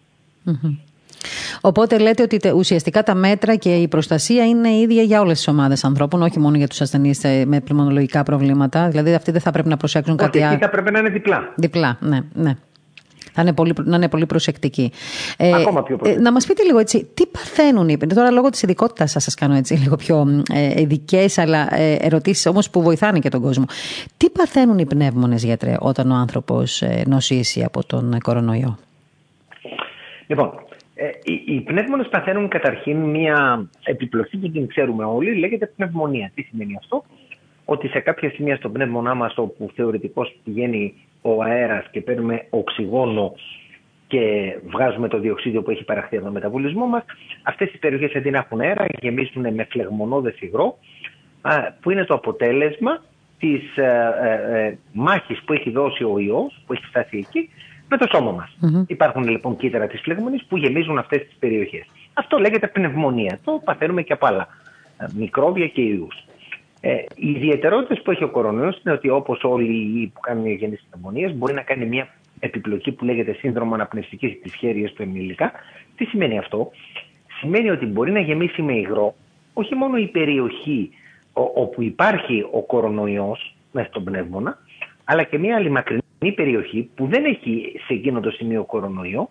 Οπότε λέτε ότι ουσιαστικά τα μέτρα και η προστασία είναι ίδια για όλες τις ομάδες ανθρώπων, όχι μόνο για τους ασθενείς ε, με πνευμονολογικά προβλήματα. Δηλαδή αυτοί δεν θα πρέπει να προσέξουν όχι, κάτι άλλο. θα πρέπει να είναι διπλά. Διπλά, ναι, ναι. Θα είναι πολύ, να είναι πολύ προσεκτικοί. Ε, Ακόμα πιο προσεκτικοί. Ε, να μας πείτε λίγο έτσι, τι παθαίνουν οι Τώρα λόγω της ειδικότητας σας, σας κάνω έτσι λίγο πιο ε, ειδικές, αλλά ε, ερωτήσεις όμως που βοηθάνε και τον κόσμο. Τι παθαίνουν οι πνεύμονες, γιατρέ, όταν ο άνθρωπος ε, νοσήσει από τον κορονοϊό; Λοιπόν, ε, οι, οι πνεύμονες παθαίνουν καταρχήν μια επιπλοκή που την ξέρουμε όλοι, λέγεται πνευμονία. Τι σημαίνει αυτό; Ότι σε κάποια σημεία στο πνεύμονά μας όπου θεωρητικώς πηγαίνει ο αέρας και παίρνουμε οξυγόνο και βγάζουμε το διοξίδιο που έχει παραχθεί από τον μεταβολισμό μας, αυτές οι περιοχές αντί να έχουν αέρα γεμίζουν με φλεγμονώδες υγρό, που είναι το αποτέλεσμα της ε, ε, ε, μάχης που έχει δώσει ο ιός, που έχει φτάσει εκεί, με το σώμα μας. Υπάρχουν λοιπόν κύτταρα της φλεγμονής που γεμίζουν αυτές τις περιοχές. Αυτό λέγεται πνευμονία. Το παθαίνουμε και από άλλα ε, μικρόβια και ιούς. Ε, οι ιδιαιτερότητες που έχει ο κορονοϊός είναι ότι όπως όλοι οι που κάνουν γενεί πνευμονίες μπορεί να κάνει μια επιπλοκή που λέγεται σύνδρομο αναπνευστικής τη χέρια του εμιλικά. Τι σημαίνει αυτό, Σημαίνει ότι μπορεί να γεμίσει με υγρό όχι μόνο η περιοχή όπου υπάρχει ο κορονοϊός μέσα στον πνεύμονα, αλλά και μια άλλη μακρινή περιοχή που δεν έχει σε εκείνο το σημείο κορονοϊό,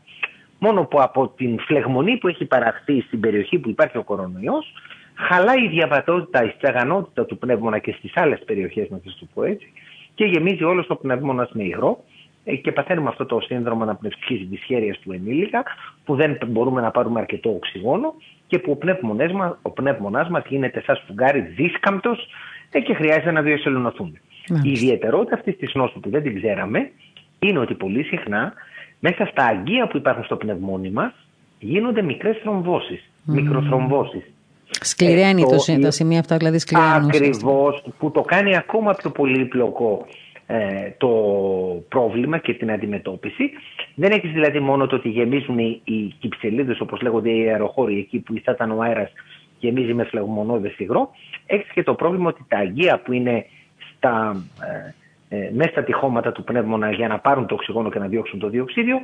μόνο που από την φλεγμονή που έχει παραχθεί στην περιοχή που υπάρχει ο κορονοϊός, χαλάει η διαβατότητα, η στεγανότητα του πνεύμονα και στις άλλες περιοχές, να το πω έτσι, και γεμίζει όλο το πνεύμονα με υγρό ε, και παθαίνουμε αυτό το σύνδρομο αναπνευστικής δυσχέρειας του ενήλικα, που δεν μπορούμε να πάρουμε αρκετό οξυγόνο και που ο πνεύμονας μας, ο πνεύμονάς μας γίνεται σαν σφουγγάρι δίσκαμπτος ε, και χρειάζεται να διασωληνωθούν. Η ιδιαιτερότητα αυτής της νόσου που δεν την ξέραμε είναι ότι πολύ συχνά μέσα στα αγκία που υπάρχουν στο πνευμόνι μας γίνονται μικρές θρομβώσεις, mm. μικροθρομβώσεις. Σκληραίνει ε, το, τα σημεία αυτά, δηλαδή σκληραίνουν. Ακριβώς, που το κάνει ακόμα πιο πολύπλοκο ε, το πρόβλημα και την αντιμετώπιση. Δεν έχεις δηλαδή μόνο το ότι γεμίζουν οι, οι κυψελίδες, όπως λέγονται οι αεροχώροι, εκεί που ήταν ο αέρας γεμίζει με φλεγμονώδες υγρό. Έχεις και το πρόβλημα ότι τα αγκία που είναι στα, ε, ε, μέσα στα τυχώματα του πνεύμονα για να πάρουν το οξυγόνο και να διώξουν το διοξίδιο,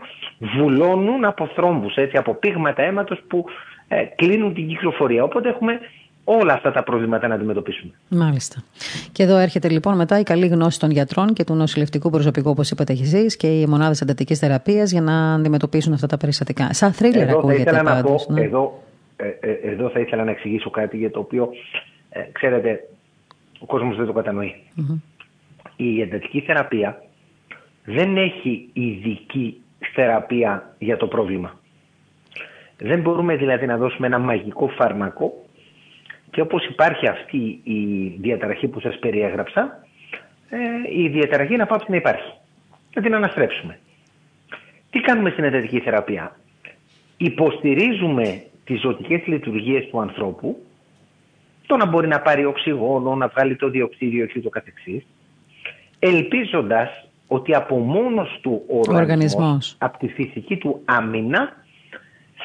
βουλώνουν από θρόμβους, έτσι, από πίγματα αίματος που ε, κλείνουν την κυκλοφορία. Οπότε έχουμε όλα αυτά τα προβλήματα να αντιμετωπίσουμε. Μάλιστα. Και εδώ έρχεται λοιπόν μετά η καλή γνώση των γιατρών και του νοσηλευτικού προσωπικού, όπως είπατε εσείς, και οι μονάδες εντατικής θεραπείας για να αντιμετωπίσουν αυτά τα περιστατικά. Σαν θρύλερ ακούγεται πάντως, ναι. εδώ, ε, ε, εδώ θα ήθελα να εξηγήσω κάτι για το οποίο, ε, ξέρετε, ο κόσμος δεν το κατανοει Η εντατική θεραπεία δεν έχει ειδική θεραπεία για το πρόβλημα. Δεν μπορούμε δηλαδή να δώσουμε ένα μαγικό φάρμακο και όπως υπάρχει αυτή η διαταραχή που σας περιέγραψα, ε, η διαταραχή να πάψει να υπάρχει. Να την αναστρέψουμε. Τι κάνουμε στην εντατική θεραπεία; Υποστηρίζουμε τις ζωτικές λειτουργίες του ανθρώπου, το να μπορεί να πάρει οξυγόνο, να βγάλει το διοξίδιο και το καθεξής, ελπίζοντας ότι από μόνος του ο οργανισμός, από τη φυσική του άμυνα,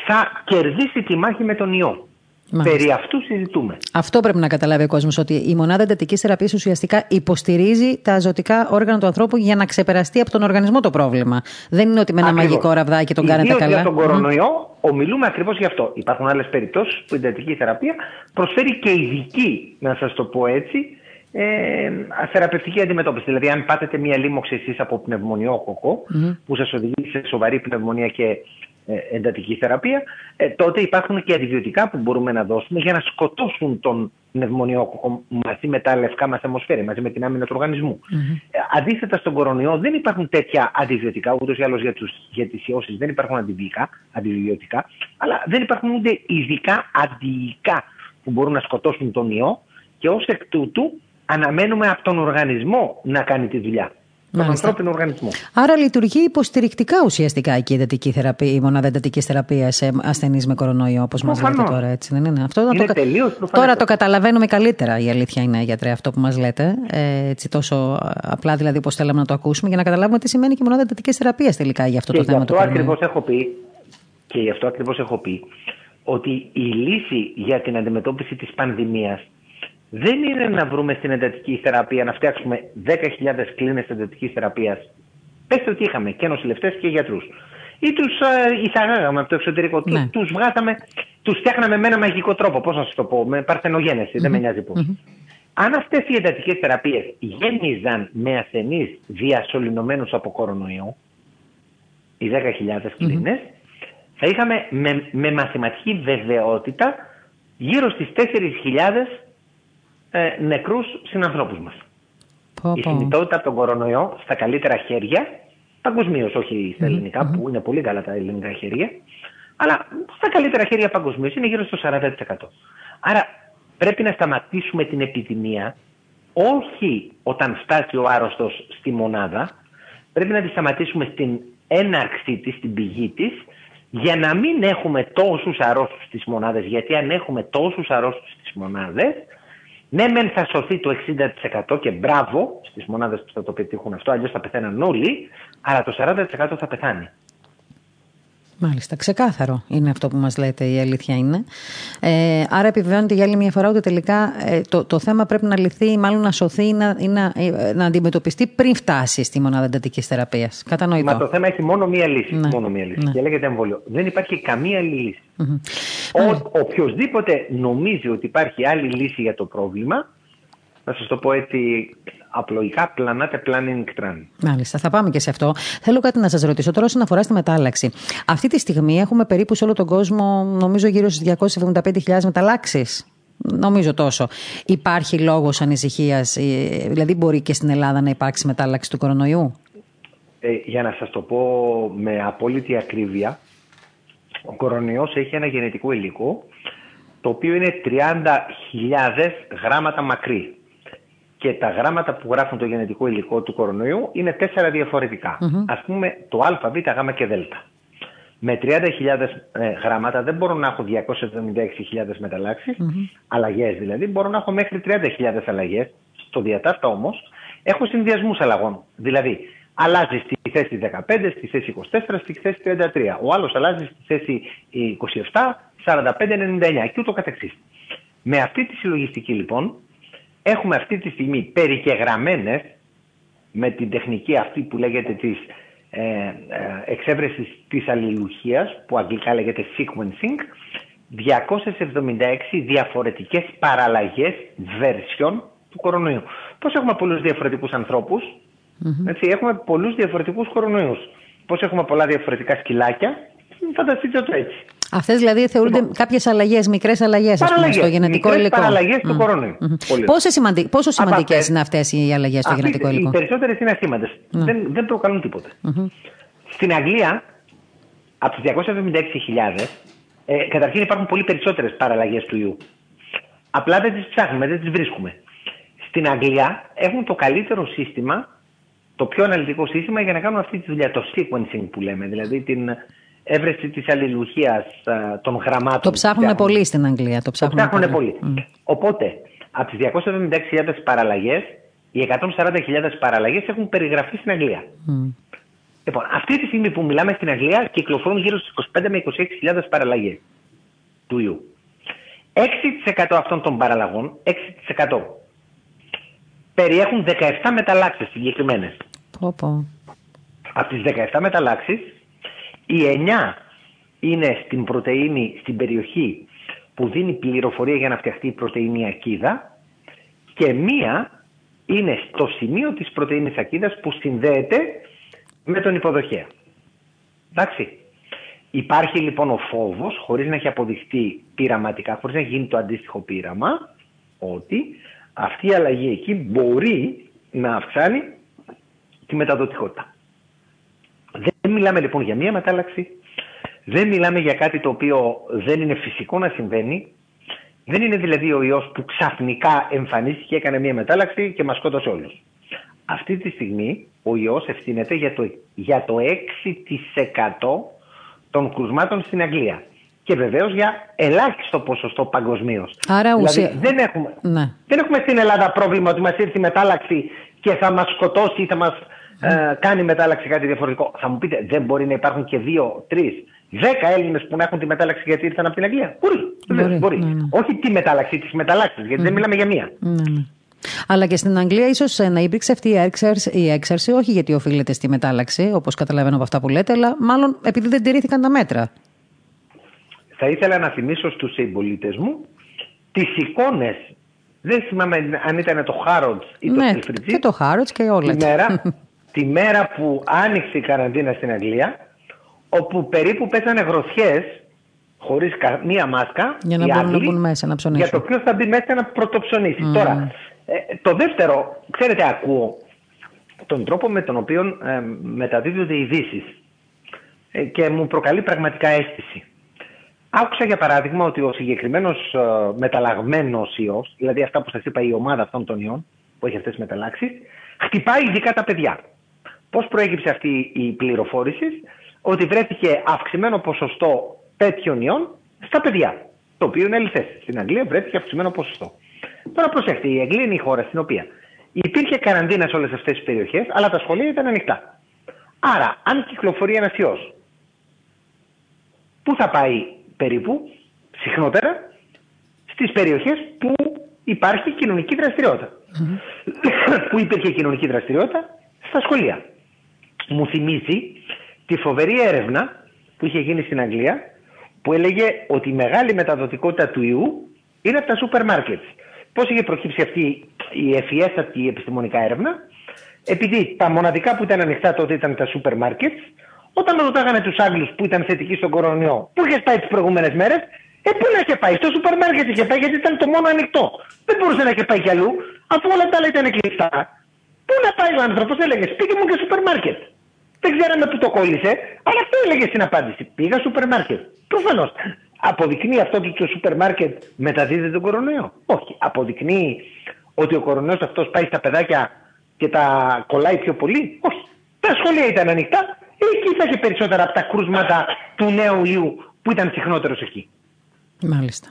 θα κερδίσει τη μάχη με τον ιό. Μάλιστα. Περί αυτού συζητούμε. Αυτό πρέπει να καταλάβει ο κόσμος, ότι η μονάδα εντατικής θεραπείας ουσιαστικά υποστηρίζει τα ζωτικά όργανα του ανθρώπου για να ξεπεραστεί από τον οργανισμό το πρόβλημα. Δεν είναι ότι με ένα ακριβώς. μαγικό ραβδάκι τον κάνετε καλά. Για τον κορονοϊό, mm. ομιλούμε ακριβώς γι' αυτό. Υπάρχουν άλλες περιπτώσεις που η εντατική θεραπεία προσφέρει και ειδική, να σας το πω έτσι, ε, θεραπευτική αντιμετώπιση. Δηλαδή, αν πάθετε μία λίμωξη εσείς από πνευμονιόκοκο, mm. που σας οδηγεί σε σοβαρή πνευμονία και ε, εντατική θεραπεία, ε, τότε υπάρχουν και αντιβιωτικά που μπορούμε να δώσουμε για να σκοτώσουν τον πνευμονιόκοκο μαζί με τα λευκά μας αιμοσφαίρια, μαζί με την άμυνα του οργανισμού. Mm-hmm. αντίθετα στον κορονοϊό δεν υπάρχουν τέτοια αντιβιωτικά, ούτως ή άλλως για, για τις ιώσεις δεν υπάρχουν αντιβιωτικά, αντιβιωτικά, αλλά δεν υπάρχουν ούτε ειδικά αντιϊκά που μπορούν να σκοτώσουν τον ιό και ως εκ τούτου αναμένουμε από τον οργανισμό να κάνει τη δουλειά τον ανθρώπινο οργανισμό. Άρα λειτουργεί υποστηρικτικά ουσιαστικά η εντατική θεραπεία, η μονάδα εντατικής θεραπείας σε ασθενείς με κορονοϊό, όπως μας λέτε τώρα. Έτσι, δεν είναι. Αυτό είναι το... Τώρα το καταλαβαίνουμε καλύτερα, η αλήθεια είναι, γιατρέ, αυτό που μας λέτε. Ε, έτσι, τόσο απλά δηλαδή όπως θέλαμε να το ακούσουμε, για να καταλάβουμε τι σημαίνει και η μονάδα εντατικής θεραπείας τελικά για αυτό και το θέμα του κορονοϊού. Έχω πει, και γι' αυτό ακριβώς έχω πει ότι η λύση για την αντιμετώπιση της πανδημίας δεν είναι να βρούμε στην εντατική θεραπεία, να φτιάξουμε 10.000 κλίνες εντατικής θεραπείας. Πετε ότι είχαμε και νοσηλευτές και γιατρούς. Ή τους uh, εισαγάγαμε από το εξωτερικό. Ναι. Τους βγάζαμε, τους φτιάχναμε με ένα μαγικό τρόπο. Πώς να σας το πω, με παρθενογένεση, δεν με νοιάζει πώ. Αν αυτές οι εντατικές θεραπείες γέμιζαν με ασθενείς διασωληνωμένου από κορονοϊό, οι 10.000 κλίνες, θα είχαμε με, με μαθηματική βεβαιότητα γύρω στις 4.000 ε, νεκρούς συνανθρώπους μας. Πω, Η συνειδητότητα από τον κορονοϊό στα καλύτερα χέρια, παγκοσμίως, όχι στα ελληνικα που είναι πολύ καλά τα ελληνικά χέρια, αλλά στα καλύτερα χέρια παγκοσμίως είναι γύρω στο 40%. Άρα πρέπει να σταματήσουμε την επιδημία όχι όταν φτάσει ο άρρωστος στη μονάδα, πρέπει να τη σταματήσουμε στην έναρξή της, στην πηγή της, για να μην έχουμε τόσους αρρώστους στις μονάδες, γιατί αν έχουμε τόσους αρρώστους στις μονάδες, ναι, μεν θα σωθεί το 60% και μπράβο στις μονάδες που θα το πετύχουν αυτό, αλλιώς θα πεθαίναν όλοι, αλλά το 40% θα πεθάνει. Μάλιστα, ξεκάθαρο είναι αυτό που μας λέτε, η αλήθεια είναι. Ε, άρα επιβεβαιώνεται για άλλη μια φορά ότι τελικά ε, το, το θέμα πρέπει να λυθεί, μάλλον να σωθεί ή να, να, ε, να αντιμετωπιστεί πριν φτάσει στη μονάδα εντατικής θεραπείας. Κατανοητό. Μα το θέμα έχει μόνο μία λύση. Ναι. Μόνο μία λύση. Ναι. Και λέγεται εμβόλιο. Δεν υπάρχει καμία άλλη λύση. Mm-hmm. Ο, οποιοδήποτε νομίζει ότι υπάρχει άλλη λύση για το πρόβλημα, να σας το πω έτσι απλοϊκά, πλανάτε planning trend. Μάλιστα, θα πάμε και σε αυτό. Θέλω κάτι να σας ρωτήσω τώρα όσον αφορά στη μετάλλαξη. Αυτή τη στιγμή έχουμε περίπου σε όλο τον κόσμο, νομίζω γύρω στις 275.000 μεταλλάξεις. Νομίζω τόσο. Υπάρχει λόγος ανησυχίας, ε, δηλαδή μπορεί και στην Ελλάδα να υπάρξει μετάλλαξη του κορονοϊού; Ε, για να σας το πω με απόλυτη ακρίβεια, ο κορονοϊός έχει ένα γενετικό υλικό το οποίο είναι 30.000 γράμματα μακρύ και τα γράμματα που γράφουν το γενετικό υλικό του κορονοϊού είναι τέσσερα διαφορετικά. Mm-hmm. Ας πούμε το α, β, γ και δ. Με 30.000 ε, γράμματα δεν μπορώ να έχω 276.000 μεταλλάξεις, mm-hmm. αλλαγές δηλαδή. Μπορώ να έχω μέχρι 30.000 αλλαγές. Στο διατάφτα όμως έχω συνδυασμούς αλλαγών. Δηλαδή αλλάζει στη θέση 15, στη θέση 24, στη θέση 33. Ο άλλος αλλάζει στη θέση 27, 45, 99 και ούτω καθεξής. Με αυτή τη συλλογιστική λοιπόν έχουμε αυτή τη στιγμή περικεγραμμένες με την τεχνική αυτή που λέγεται της ε, ε, εξέβρεσης της αλληλουχίας που αγγλικά λέγεται sequencing 276 διαφορετικές παραλλαγές βερσιών του κορονοϊού. Πώς έχουμε πολλούς διαφορετικούς έτσι, έχουμε πολλούς διαφορετικούς κορονοϊούς. Πώς έχουμε πολλά διαφορετικά σκυλάκια, φανταστείτε το έτσι. Αυτές δηλαδή θεωρούνται λοιπόν, κάποιες αλλαγές, μικρές αλλαγές στο γενετικό υλικό. Παραλλαγές του κορονοϊού. Πόσο, σημαντι... Πόσο σημαντικές είναι αυτές οι αλλαγές στο γενετικό υλικό; Οι περισσότερες είναι ασήμαντες. Ναι. Δεν, δεν προκαλούν τίποτε. Στην Αγγλία, από τι 276.000, Ε, καταρχήν υπάρχουν πολύ περισσότερες παραλλαγές του ιού. Απλά δεν τις ψάχνουμε, δεν τις βρίσκουμε. Στην Αγγλία έχουν το καλύτερο σύστημα, το πιο αναλυτικό σύστημα για να κάνουν αυτή τη δουλειά, το sequencing που λέμε, δηλαδή την έβρεση της αλληλουχίας των γραμμάτων. Το ψάχνουν πολύ στην Αγγλία. Το ψάχνουν, πολύ. πολύ. Mm. Οπότε, από τις 276.000 παραλλαγές, οι 140.000 παραλλαγές έχουν περιγραφεί στην Αγγλία. Mm. Λοιπόν, αυτή τη στιγμή που μιλάμε στην Αγγλία κυκλοφορούν γύρω στις 25 με 26.000 παραλλαγές του ιού. 6% αυτών των παραλλαγών, 6% περιέχουν 17 μεταλλάξεις συγκεκριμένες. Από τις 17 μεταλλάξεις, οι 9 είναι στην πρωτεΐνη, στην περιοχή που δίνει πληροφορία για να φτιαχτεί η πρωτεΐνη ακίδα και μία είναι στο σημείο της πρωτεΐνης ακίδας που συνδέεται με τον υποδοχέα. Εντάξει. Υπάρχει λοιπόν ο φόβος, χωρίς να έχει αποδειχτεί πειραματικά, χωρίς να έχει γίνει το αντίστοιχο πείραμα, ότι αυτή η αλλαγή εκεί μπορεί να αυξάνει τη μεταδοτικότητα. Δεν μιλάμε λοιπόν για μία μετάλλαξη, δεν μιλάμε για κάτι το οποίο δεν είναι φυσικό να συμβαίνει, δεν είναι δηλαδή ο ιός που ξαφνικά εμφανίστηκε, έκανε μία μετάλλαξη και μας σκότωσε όλους. Αυτή τη στιγμή ο ιός ευθύνεται για το, για το 6% των κρουσμάτων στην Αγγλία. Και βεβαίως για ελάχιστο ποσοστό παγκοσμίως. Άρα δηλαδή, δεν, έχουμε, ναι. δεν έχουμε στην Ελλάδα πρόβλημα ότι μας ήρθε η μετάλλαξη και θα μας σκοτώσει ή θα μας ε, κάνει μετάλλαξη κάτι διαφορετικό. Θα μου πείτε, δεν μπορεί να υπάρχουν και δύο, τρεις, δέκα Έλληνες που να έχουν τη μετάλλαξη γιατί ήρθαν από την Αγγλία; Μπορεί. Μπορεί. μπορεί. Ναι, ναι. Όχι τη μετάλλαξη, τις μεταλλάξεις, γιατί δεν μιλάμε για μία. Αλλά και στην Αγγλία ίσως να υπήρξε αυτή η έξαρση, η έξαρση, όχι γιατί οφείλεται στη μετάλλαξη, όπως καταλαβαίνω από αυτά που λέτε, αλλά μάλλον επειδή δεν τηρήθηκαν τα μέτρα. Θα ήθελα να θυμίσω στους συμπολίτες μου τις εικόνες. Δεν θυμάμαι αν ήταν το Χάροτ ή το ναι, Και το Χάροτ και όλα. Τη μέρα, *laughs* *laughs* τη μέρα που άνοιξε η καραντίνα στην Αγγλία, όπου περίπου πέσανε γροθιές χωρίς μία μάσκα. Για να μπορούν να μπουν μέσα να ψωνίσουν. Για το ποιος θα μπει μέσα να πρωτοψωνίσει. Τώρα, ε, το δεύτερο, ξέρετε, ακούω τον τρόπο με τον οποίο ε, μεταδίδονται οι ειδήσεις ε, και μου προκαλεί πραγματικά αίσθηση. Άκουσα για παράδειγμα ότι ο συγκεκριμένος ε, μεταλλαγμένος ιός, δηλαδή αυτά που σας είπα, η ομάδα αυτών των ιών που έχει αυτές τις μεταλλάξεις, χτυπάει ειδικά τα παιδιά. Πώς προέκυψε αυτή η πληροφόρηση, ότι βρέθηκε αυξημένο ποσοστό τέτοιων ιών στα παιδιά. Το οποίο είναι αληθές. Στην Αγγλία βρέθηκε αυξημένο ποσοστό. Τώρα προσέξτε, η Αγγλία είναι η χώρα στην οποία υπήρχε καραντίνα σε όλες αυτές τις περιοχές, αλλά τα σχολεία ήταν ανοιχτά. Άρα, αν κυκλοφορεί ένας ιός, πού θα πάει περίπου, συχνότερα, στις περιοχές που υπάρχει κοινωνική που υπήρχε κοινωνική δραστηριότητα στα σχολεία. Μου θυμίζει τη φοβερή έρευνα που είχε γίνει στην Αγγλία που έλεγε ότι η μεγάλη μεταδοτικότητα του ιού είναι από τα σούπερ μάρκετς. Πώς είχε προκύψει αυτή η ευφιέστατη επιστημονικά έρευνα, επειδή τα μοναδικά που ήταν ανοιχτά τότε ήταν τα σούπερ μάρκετς, όταν ρωτάγανε τους Άγγλους που ήταν θετικοί στον κορονοϊό, πού είχε πάει τις προηγούμενες μέρες, ε, πού να είχε πάει, στο σούπερ μάρκετ είχε πάει, γιατί ήταν το μόνο ανοιχτό. Δεν μπορούσε να είχε πάει κι αλλού, αφού όλα τα άλλα ήταν κλειστά. Πού να πάει ο άνθρωπος, έλεγε, πήγε μου και σούπερ μάρκετ. Δεν ξέραμε πού το κόλλησε, αλλά αυτό έλεγε στην απάντηση. Πήγα σούπερ μάρκετ. Προφανώς. Αποδεικνύει αυτό ότι το σούπερ μάρκετ μεταδίδει τον κορονοϊό. Όχι. Αποδεικνύει ότι ο κορονοϊός αυτός πάει στα παιδάκια και τα κολλάει πιο πολύ. Όχι. Τα σχολεία ήταν ανοιχτά. Εκεί θα είχε περισσότερα από τα κρούσματα του νέου ιού που ήταν συχνότερος εκεί. Μάλιστα.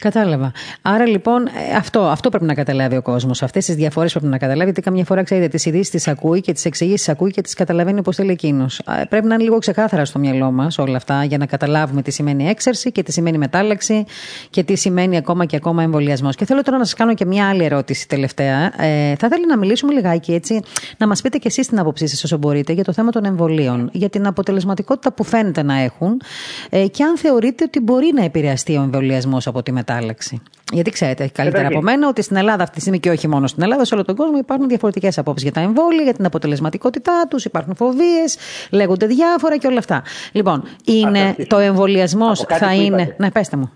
Κατάλαβα. Άρα λοιπόν ε, αυτό, αυτό πρέπει να καταλάβει ο κόσμος. Αυτές τις διαφορές πρέπει να καταλάβει, γιατί καμιά φορά ξέρετε τις ειδήσεις τις ακούει και τις εξηγήσεις ακούει και τις καταλαβαίνει όπως θέλει εκείνος. Πρέπει να είναι λίγο ξεκάθαρα στο μυαλό μας όλα αυτά για να καταλάβουμε τι σημαίνει έξαρση και τι σημαίνει μετάλλαξη και τι σημαίνει ακόμα και ακόμα εμβολιασμός. Και θέλω τώρα να σας κάνω και μια άλλη ερώτηση τελευταία. Ε, θα ήθελα να μιλήσουμε λιγάκι έτσι, να μας πείτε και εσείς την άποψή σας όσο μπορείτε για το θέμα των εμβολίων, για την αποτελεσματικότητα που φαίνεται να έχουν ε, και αν θεωρείτε ότι μπορεί να επηρεαστεί ο εμβολιασμός από τη μετάλλαξη μετάλλαξη. Γιατί ξέρετε, καλύτερα από μένα ότι στην Ελλάδα αυτή τη στιγμή και όχι μόνο στην Ελλάδα, σε όλο τον κόσμο υπάρχουν διαφορετικές απόψεις για τα εμβόλια, για την αποτελεσματικότητά τους, υπάρχουν φοβίες, λέγονται διάφορα και όλα αυτά. Λοιπόν, είναι το εμβολιασμός θα είναι. Ναι, πέστε μου.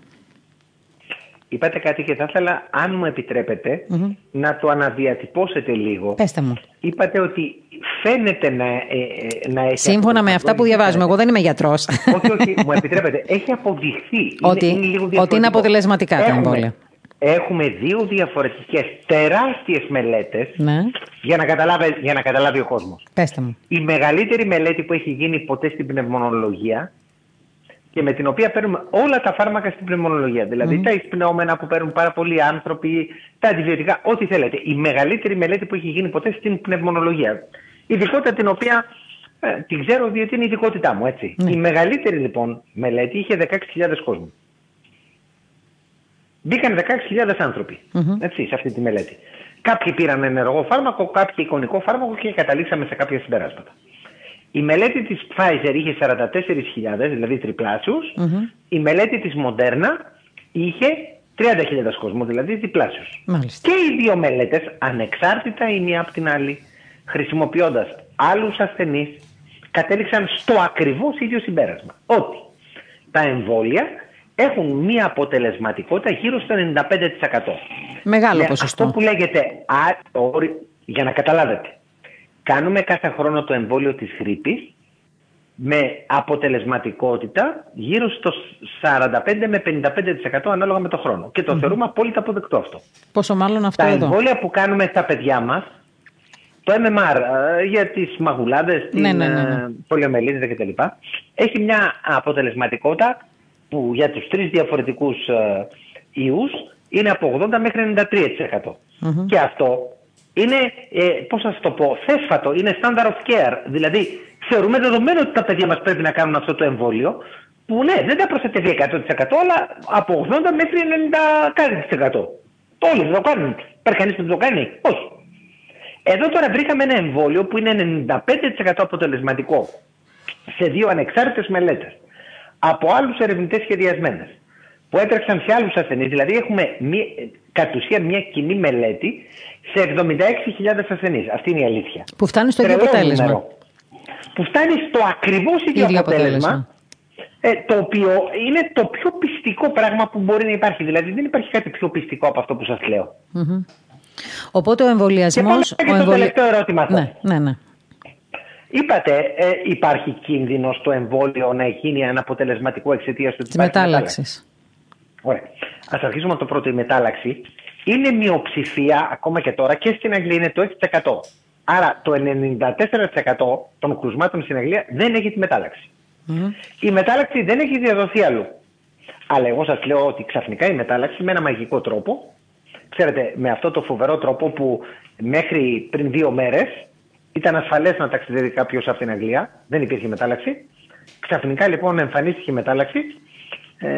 Είπατε κάτι και θα ήθελα, αν μου επιτρεπετε να το αναδιατυπώσετε λίγο. Πέστε μου. Είπατε ότι φαίνεται να, ε, ε, να έχει... Σύμφωνα με αυτά που διαβάζουμε, εγώ δεν είμαι γιατρός. Όχι, όχι, μου επιτρέπετε. Έχει αποδειχθεί. Ότι *laughs* είναι, είναι, ότι είναι αποτελεσματικά τα εμβόλια. Έχουμε δύο διαφορετικές τεράστιες μελέτες ναι. για, να καταλάβει, για να καταλάβει ο κόσμος. Πέστε μου. Η μεγαλύτερη μελέτη που έχει γίνει ποτέ στην πνευμονολογία και με την οποία παίρνουμε όλα τα φάρμακα στην πνευμονολογία. Δηλαδή τα εισπνεώμενα που παίρνουν πάρα πολλοί άνθρωποι, τα αντιβιωτικά, ό,τι θέλετε. Η μεγαλύτερη μελέτη που έχει γίνει ποτέ στην πνευμονολογία. Ειδικότητα την οποία ε, την ξέρω διότι είναι η ειδικότητά μου, έτσι. Ναι. Η μεγαλύτερη λοιπόν μελέτη είχε 16.000 κόσμου. Μπήκαν 16.000 άνθρωποι έτσι, σε αυτή τη μελέτη. Κάποιοι πήραν ενεργό φάρμακο, κάποιοι εικονικό φάρμακο και καταλήξαμε σε κάποια συμπεράσματα. Η μελέτη της Pfizer είχε 44.000, δηλαδή τριπλάσιους. Η μελέτη της Moderna είχε 30.000 κόσμος, δηλαδή διπλάσιους. Μάλιστα. Και οι δύο μελέτες, ανεξάρτητα η μία από την άλλη, χρησιμοποιώντας άλλους ασθενείς, κατέληξαν στο ακριβώς ίδιο συμπέρασμα. Ότι τα εμβόλια έχουν μία αποτελεσματικότητα γύρω στο 95%. Μεγάλο Με ποσοστό. Αυτό που λέγεται, α, όρι- για να καταλάβετε, κάνουμε κάθε χρόνο το εμβόλιο της γρήπης με αποτελεσματικότητα γύρω στο 45 με 55% ανάλογα με το χρόνο. Και το θεωρούμε απόλυτα αποδεκτό αυτό. Πόσο μάλλον αυτό Τα εδώ. εμβόλια που κάνουμε στα παιδιά μας, το MMR ε, για τις μαγουλάδες, την Ναι, ναι, ναι, ναι. ε, πολιομελίτιδα κτλ. Έχει μια αποτελεσματικότητα που για τους τρεις διαφορετικούς ε, ιούς είναι από 80 μέχρι 93%. Και αυτό είναι, ε, πώς να σας το πω, θέσφατο, είναι standard of care. Δηλαδή θεωρούμε δεδομένο ότι τα παιδιά μας πρέπει να κάνουν αυτό το εμβόλιο που ναι, δεν τα προστατεύει 100% αλλά από 80 μέχρι 90 κάτι της εκατό. Όλοι δεν το κάνουν. Υπάρχει κανείς που δεν το κάνει; Όχι. Εδώ τώρα βρήκαμε ένα εμβόλιο που είναι 95% αποτελεσματικό σε δύο ανεξάρτητες μελέτες από άλλους ερευνητές σχεδιασμένες που έτρεξαν σε άλλους ασθενείς. Δηλαδή έχουμε μία, κατ' ουσίαν μια κοινή μελέτη σε 76.000 ασθενείς. Αυτή είναι η αλήθεια. Που φτάνει στο ίδιο Τρελό αποτέλεσμα. νούμερο. Που φτάνει στο ακριβώς ίδιο, Ίδιο αποτέλεσμα. αποτέλεσμα. Ε, το οποίο είναι το πιο πιστικό πράγμα που μπορεί να υπάρχει. Δηλαδή δεν υπάρχει κάτι πιο πιστικό από αυτό που σας λέω. Οπότε ο Και εμβολιασμό. πάμε και στο τελευταίο ερώτημα σας. Ναι, ναι, ναι. Είπατε, ε, υπάρχει κίνδυνος στο εμβόλιο να γίνει αναποτελεσματικό εξαιτίας του ότι Της υπάρχει μετάλλαξης. Ωραία. Α αρχίσουμε από το πρώτο. Η μετάλλαξη είναι μειοψηφία ακόμα και τώρα και στην Αγγλία είναι το 6%. Άρα το 94% των κρουσμάτων στην Αγγλία δεν έχει τη μετάλλαξη. Η μετάλλαξη δεν έχει διαδοθεί αλλού. Αλλά εγώ σας λέω ότι ξαφνικά η μετάλλαξη με ένα μαγικό τρόπο, ξέρετε, με αυτό το φοβερό τρόπο που μέχρι πριν δύο μέρες ήταν ασφαλές να ταξιδεύει κάποιος από την Αγγλία, δεν υπήρχε μετάλλαξη. Ξαφνικά λοιπόν εμφανίστηκε η μετάλλαξη. Ε,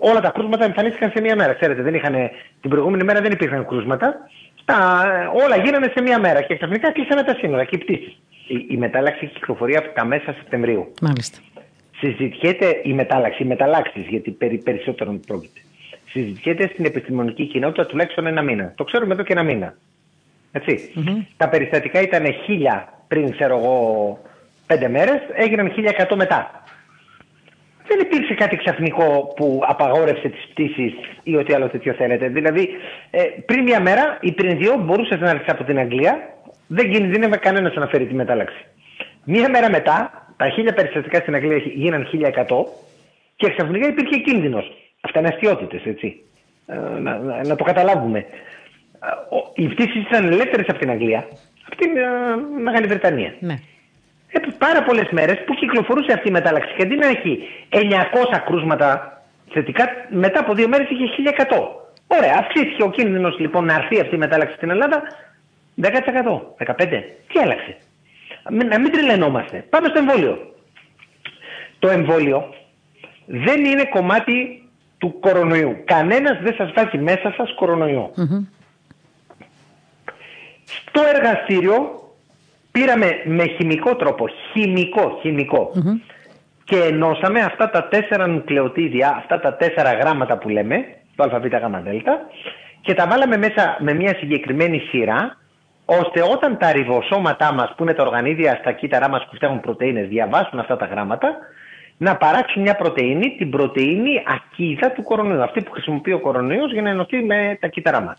όλα τα κρούσματα εμφανίστηκαν σε μία μέρα. Ξέρετε, δεν είχαν, την προηγούμενη μέρα δεν υπήρχαν κρούσματα. Τα, όλα γίνανε σε μία μέρα και ξαφνικά κλείσανε τα σύνορα και οι πτήσεις. Η, η μετάλλαξη κυκλοφορεί από τα μέσα Σεπτεμβρίου Μάλιστα. συζητιέται η μετάλλαξη, οι μεταλλάξεις, γιατί περί περισσότερων πρόκειται. Συζητιέται στην επιστημονική κοινότητα τουλάχιστον ένα μήνα. Το ξέρουμε εδώ και ένα μήνα. Έτσι. Τα περιστατικά ήταν χίλια πριν, ξέρω εγώ, πέντε μέρες, έγιναν 1100 μετά. Δεν υπήρξε κάτι ξαφνικό που απαγόρευσε τις πτήσεις ή ό,τι άλλο τέτοιο θέλετε. Δηλαδή, ε, πριν μια μέρα ή πριν δύο μπορούσες να έρθεις από την Αγγλία, δεν κινδύνευε κανένας να φέρει τη μετάλλαξη. Μία μέρα μετά, τα χίλια περιστατικά στην Αγγλία γίναν 1100 και ξαφνικά υπήρχε κίνδυνος. Αυτά είναι αστείωτητες, έτσι. Ε, να, να, να το καταλάβουμε. Ε, ο- Οι πτήσεις ήταν ελεύθερες από την Αγγλία, από την ε, Μεγάλη Βρετανία. Ναι. Επί πάρα πολλές μέρες που κυκλοφορούσε αυτή η μετάλλαξη. Και αντί να έχει 900 κρούσματα θετικά, μετά από δύο μέρες είχε 1100. Ωραία, αυξήθηκε ο κίνδυνος λοιπόν να έρθει αυτή η μετάλλαξη στην Ελλάδα 10%, 15%. Τι άλλαξε; Μην- Να μην τρελαινόμαστε. Πάμε στο εμβόλιο. Το εμβόλιο δεν είναι κομμάτι του κορονοϊού. Κανένας δεν σας βάζει μέσα σας κορονοϊό. Στο εργαστήριο πήραμε με χημικό τρόπο, χημικό, χημικό, και ενώσαμε αυτά τα τέσσερα νουκλεοτίδια, αυτά τα τέσσερα γράμματα που λέμε, το αβ, γ, δ, και τα βάλαμε μέσα με μια συγκεκριμένη σειρά, ώστε όταν τα ριβοσώματά μας, που είναι τα οργανίδια στα κύτταρά μας που φτιάχνουν πρωτεΐνες, διαβάσουν αυτά τα γράμματα, να παράξουν μια πρωτεΐνη, την πρωτεΐνη ακίδα του κορονοϊού. Αυτή που χρησιμοποιεί ο κορονοϊός για να ενωθεί με τα κύτταρά μας.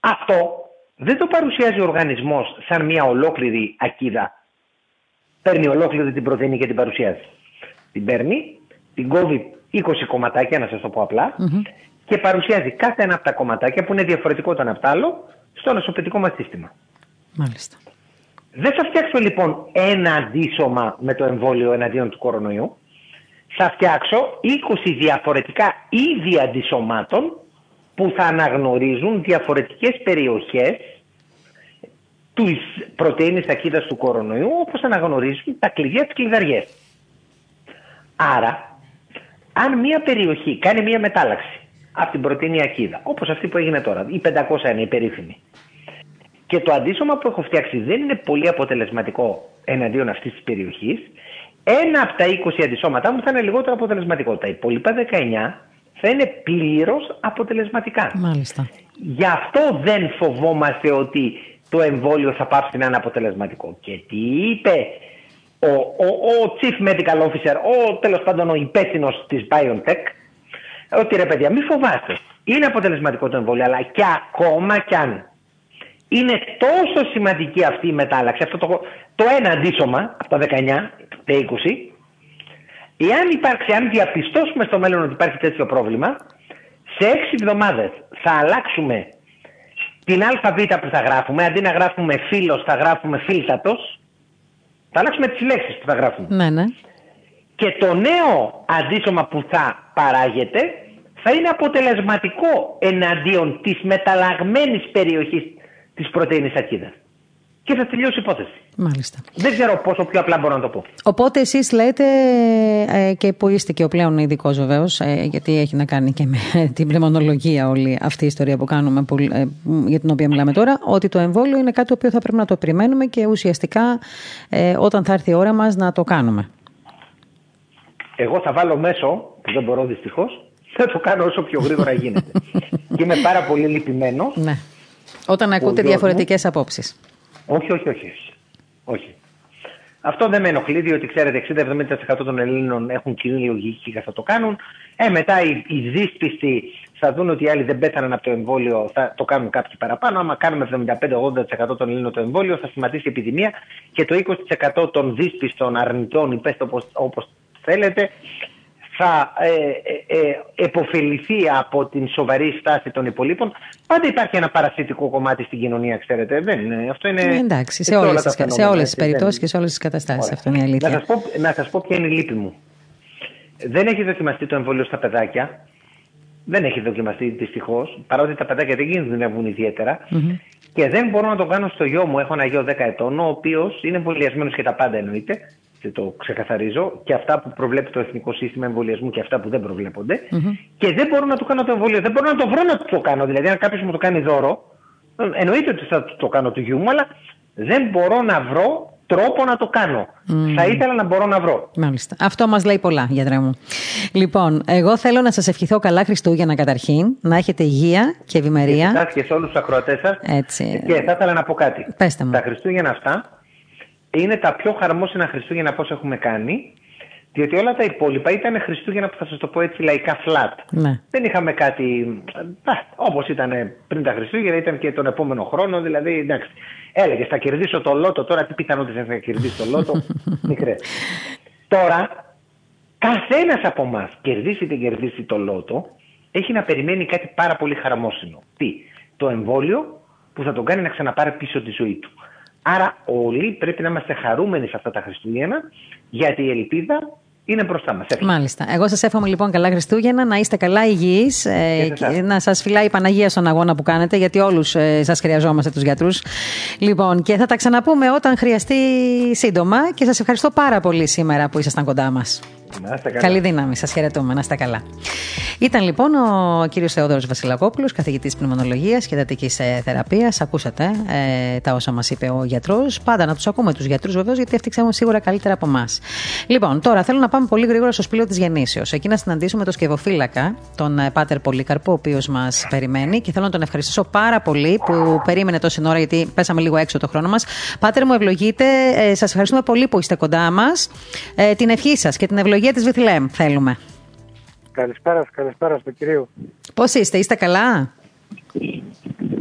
Αυτό δεν το παρουσιάζει ο οργανισμός σαν μια ολόκληρη ακίδα. Παίρνει ολόκληρη την πρωτεΐνη και την παρουσιάζει. Την παίρνει, την κόβει 20 κομματάκια, να σας το πω απλα και παρουσιάζει κάθε ένα από τα κομματάκια που είναι διαφορετικό το ένα από το άλλο στο νοσοποιητικό μας σύστημα. Μάλιστα. Δεν θα φτιάξω λοιπόν ένα αντίσωμα με το εμβόλιο εναντίον του κορονοϊού. Θα φτιάξω 20 διαφορετικά είδη αντισωμάτων που θα αναγνωρίζουν διαφορετικές περιοχές του πρωτεΐνης ταχύτητας του κορονοϊού όπως αναγνωρίζουν τα κλειδιά της κλειδαριές. Άρα, αν μια περιοχή κάνει μια μετάλλαξη από την πρωτεΐνη ακίδα, όπως αυτή που έγινε τώρα, η 500 είναι η περίφημη, και το αντίσωμα που έχω φτιάξει δεν είναι πολύ αποτελεσματικό εναντίον αυτής της περιοχής, ένα από τα 20 αντισώματά μου θα είναι λιγότερο αποτελεσματικό. Τα υπόλοιπα 19 θα είναι πλήρως αποτελεσματικά. Μάλιστα. Γι' αυτό δεν φοβόμαστε ότι το εμβόλιο θα πάψει να είναι αποτελεσματικό. Και τι είπε ο, ο, ο Chief Medical Officer, ο τέλος πάντων ο υπεύθυνος της BioNTech, ότι ρε παιδιά, μη φοβάστε. Είναι αποτελεσματικό το εμβόλιο, αλλά και ακόμα κι αν είναι τόσο σημαντική αυτή η μετάλλαξη, αυτό το, το ένα αντίσωμα από τα 19, τα 20, εάν υπάρξει, αν διαπιστώσουμε στο μέλλον ότι υπάρχει τέτοιο πρόβλημα, σε 6 εβδομάδες θα αλλάξουμε την ΑΒ που θα γράφουμε, αντί να γράφουμε φίλος θα γράφουμε φίλτατος, θα αλλάξουμε τις λέξεις που θα γράφουμε. Ναι, ναι. Και το νέο αντίσωμα που θα παράγεται θα είναι αποτελεσματικό εναντίον της μεταλλαγμένης περιοχής της πρωτενη ακίδας. Και θα τελειώσει η υπόθεση. Μάλιστα. Δεν ξέρω πόσο πιο απλά μπορώ να το πω. Οπότε εσείς λέτε, ε, και που είστε και ο πλέον ειδικός βεβαίως, ε, γιατί έχει να κάνει και με *laughs* την πνευμονολογία όλη αυτή η ιστορία που κάνουμε, που, ε, για την οποία μιλάμε τώρα, ότι το εμβόλιο είναι κάτι το οποίο θα πρέπει να το περιμένουμε και ουσιαστικά ε, όταν θα έρθει η ώρα μας να το κάνουμε. Εγώ θα βάλω μέσο, που δεν μπορώ δυστυχώς, θα το κάνω όσο πιο γρήγορα γίνεται. *laughs* και είμαι πάρα πολύ λυπημένος. Ναι όταν ακούτε διαφορετικές απόψεις. Όχι, όχι, όχι. όχι. Αυτό δεν με ενοχλεί, διότι ξέρετε, 60-70% των Ελλήνων έχουν κοινή λογική και θα το κάνουν. Ε, μετά οι, οι δύσπιστοι θα δουν ότι οι άλλοι δεν πέθαναν από το εμβόλιο, θα το κάνουν κάποιοι παραπάνω. Άμα κάνουμε 75-80% των Ελλήνων το εμβόλιο, θα σταματήσει η επιδημία και το 20% των δύσπιστων αρνητών, ή πέστε όπως θέλετε, θα ε, ε, ε, εποφεληθεί από την σοβαρή στάση των υπολείπων. Πάντα υπάρχει ένα παρασιτικό κομμάτι στην κοινωνία, ξέρετε. Δεν είναι, αυτό είναι. Ε, εντάξει, σε, όλες τις, σε όλες τις περιπτώσεις και σε όλες τις καταστάσεις. Αυτό είναι η αλήθεια. Να σας, πω, να σας πω ποια είναι η λύπη μου. Δεν έχει δοκιμαστεί το εμβόλιο στα παιδάκια. Δεν έχει δοκιμαστεί δυστυχώς, παρότι τα παιδάκια δεν κινδυνεύουν Και δεν μπορώ να το κάνω στο γιο μου. Έχω ένα γιο 10 ετών, ο οποίος είναι εμβολιασμένος και τα πάντα εννοείται το ξεκαθαρίζω, και αυτά που προβλέπει το Εθνικό Σύστημα Εμβολιασμού και αυτά που δεν προβλεπονται Και δεν μπορώ να του κάνω το εμβόλιο. Δεν μπορώ να το βρω να το κάνω. Δηλαδή, αν κάποιος μου το κάνει δώρο, εννοείται ότι θα το κάνω του γιού μου, αλλά δεν μπορώ να βρω τρόπο να το κάνω. Θα ήθελα να μπορώ να βρω. Μάλιστα. Αυτό μας λέει πολλά, γιατρέ μου. Λοιπόν, εγώ θέλω να σας ευχηθώ καλά Χριστούγεννα καταρχήν, να έχετε υγεία και ευημερία. Και, και σε όλους τους ακροατές σας. Έτσι. Και θα ήθελα να πω κάτι. Πέστε μου. Τα Χριστούγεννα αυτά είναι τα πιο χαρμόσυνα Χριστούγεννα πώς έχουμε κάνει. Διότι όλα τα υπόλοιπα ήταν Χριστούγεννα που θα σας το πω έτσι λαϊκά flat. Ναι. Δεν είχαμε κάτι. Όπως ήταν πριν τα Χριστούγεννα, ήταν και τον επόμενο χρόνο. Δηλαδή, εντάξει. Έλεγες, θα κερδίσω το λότο. Τώρα τι πιθανότητες θα κερδίσεις το λότο. *laughs* Μικρέ. Τώρα, καθένας από εμά, κερδίσει ή κερδίσει το λότο, έχει να περιμένει κάτι πάρα πολύ χαρμόσυνο. Τι, το εμβόλιο που θα τον κάνει να ξαναπάρει πίσω τη ζωή του. Άρα όλοι πρέπει να είμαστε χαρούμενοι σε αυτά τα Χριστούγεννα, γιατί η ελπίδα είναι μπροστά μας. Μάλιστα. Εγώ σας εύχομαι λοιπόν καλά Χριστούγεννα, να είστε καλά υγιείς, ε, και να σας φυλάει η Παναγία στον αγώνα που κάνετε, γιατί όλους ε, σας χρειαζόμαστε τους γιατρούς. Λοιπόν, και θα τα ξαναπούμε όταν χρειαστεί σύντομα και σας ευχαριστώ πάρα πολύ σήμερα που ήσασταν κοντά μας. Να είστε καλά. Καλή δύναμη, σας χαιρετούμε, να είστε καλά. Ήταν λοιπόν ο κύριος Θεόδωρος Βασιλακόπουλος, καθηγητής πνευμονολογίας και εντατική ε, θεραπείας. Ακούσατε ε, τα όσα μας είπε ο γιατρός. Πάντα να τους ακούμε τους γιατρούς βεβαίως, γιατί αυτοί ξέρουν σίγουρα καλύτερα από εμάς. Λοιπόν, τώρα θέλω να πάμε πολύ γρήγορα στο σπήλο της Γεννήσεως. Εκεί να συναντήσουμε τον σκευοφύλακα, τον ε, Πάτερ Πολύκαρπο, ο οποίος μας περιμένει και θέλω να τον ευχαριστήσω πάρα πολύ που περίμενε τόση ώρα, γιατί πέσαμε λίγο έξω το χρόνο μας. Πάτερ μου, ευλογείτε. Ε, σας ευχαριστούμε πολύ που είστε κοντά μας. Ε, την ευχή σας και την ευλογία της Βιθλέμ θέλουμε. Καλησπέρα, καλησπέρα στο κυρίο. Πώς είστε, είστε καλά;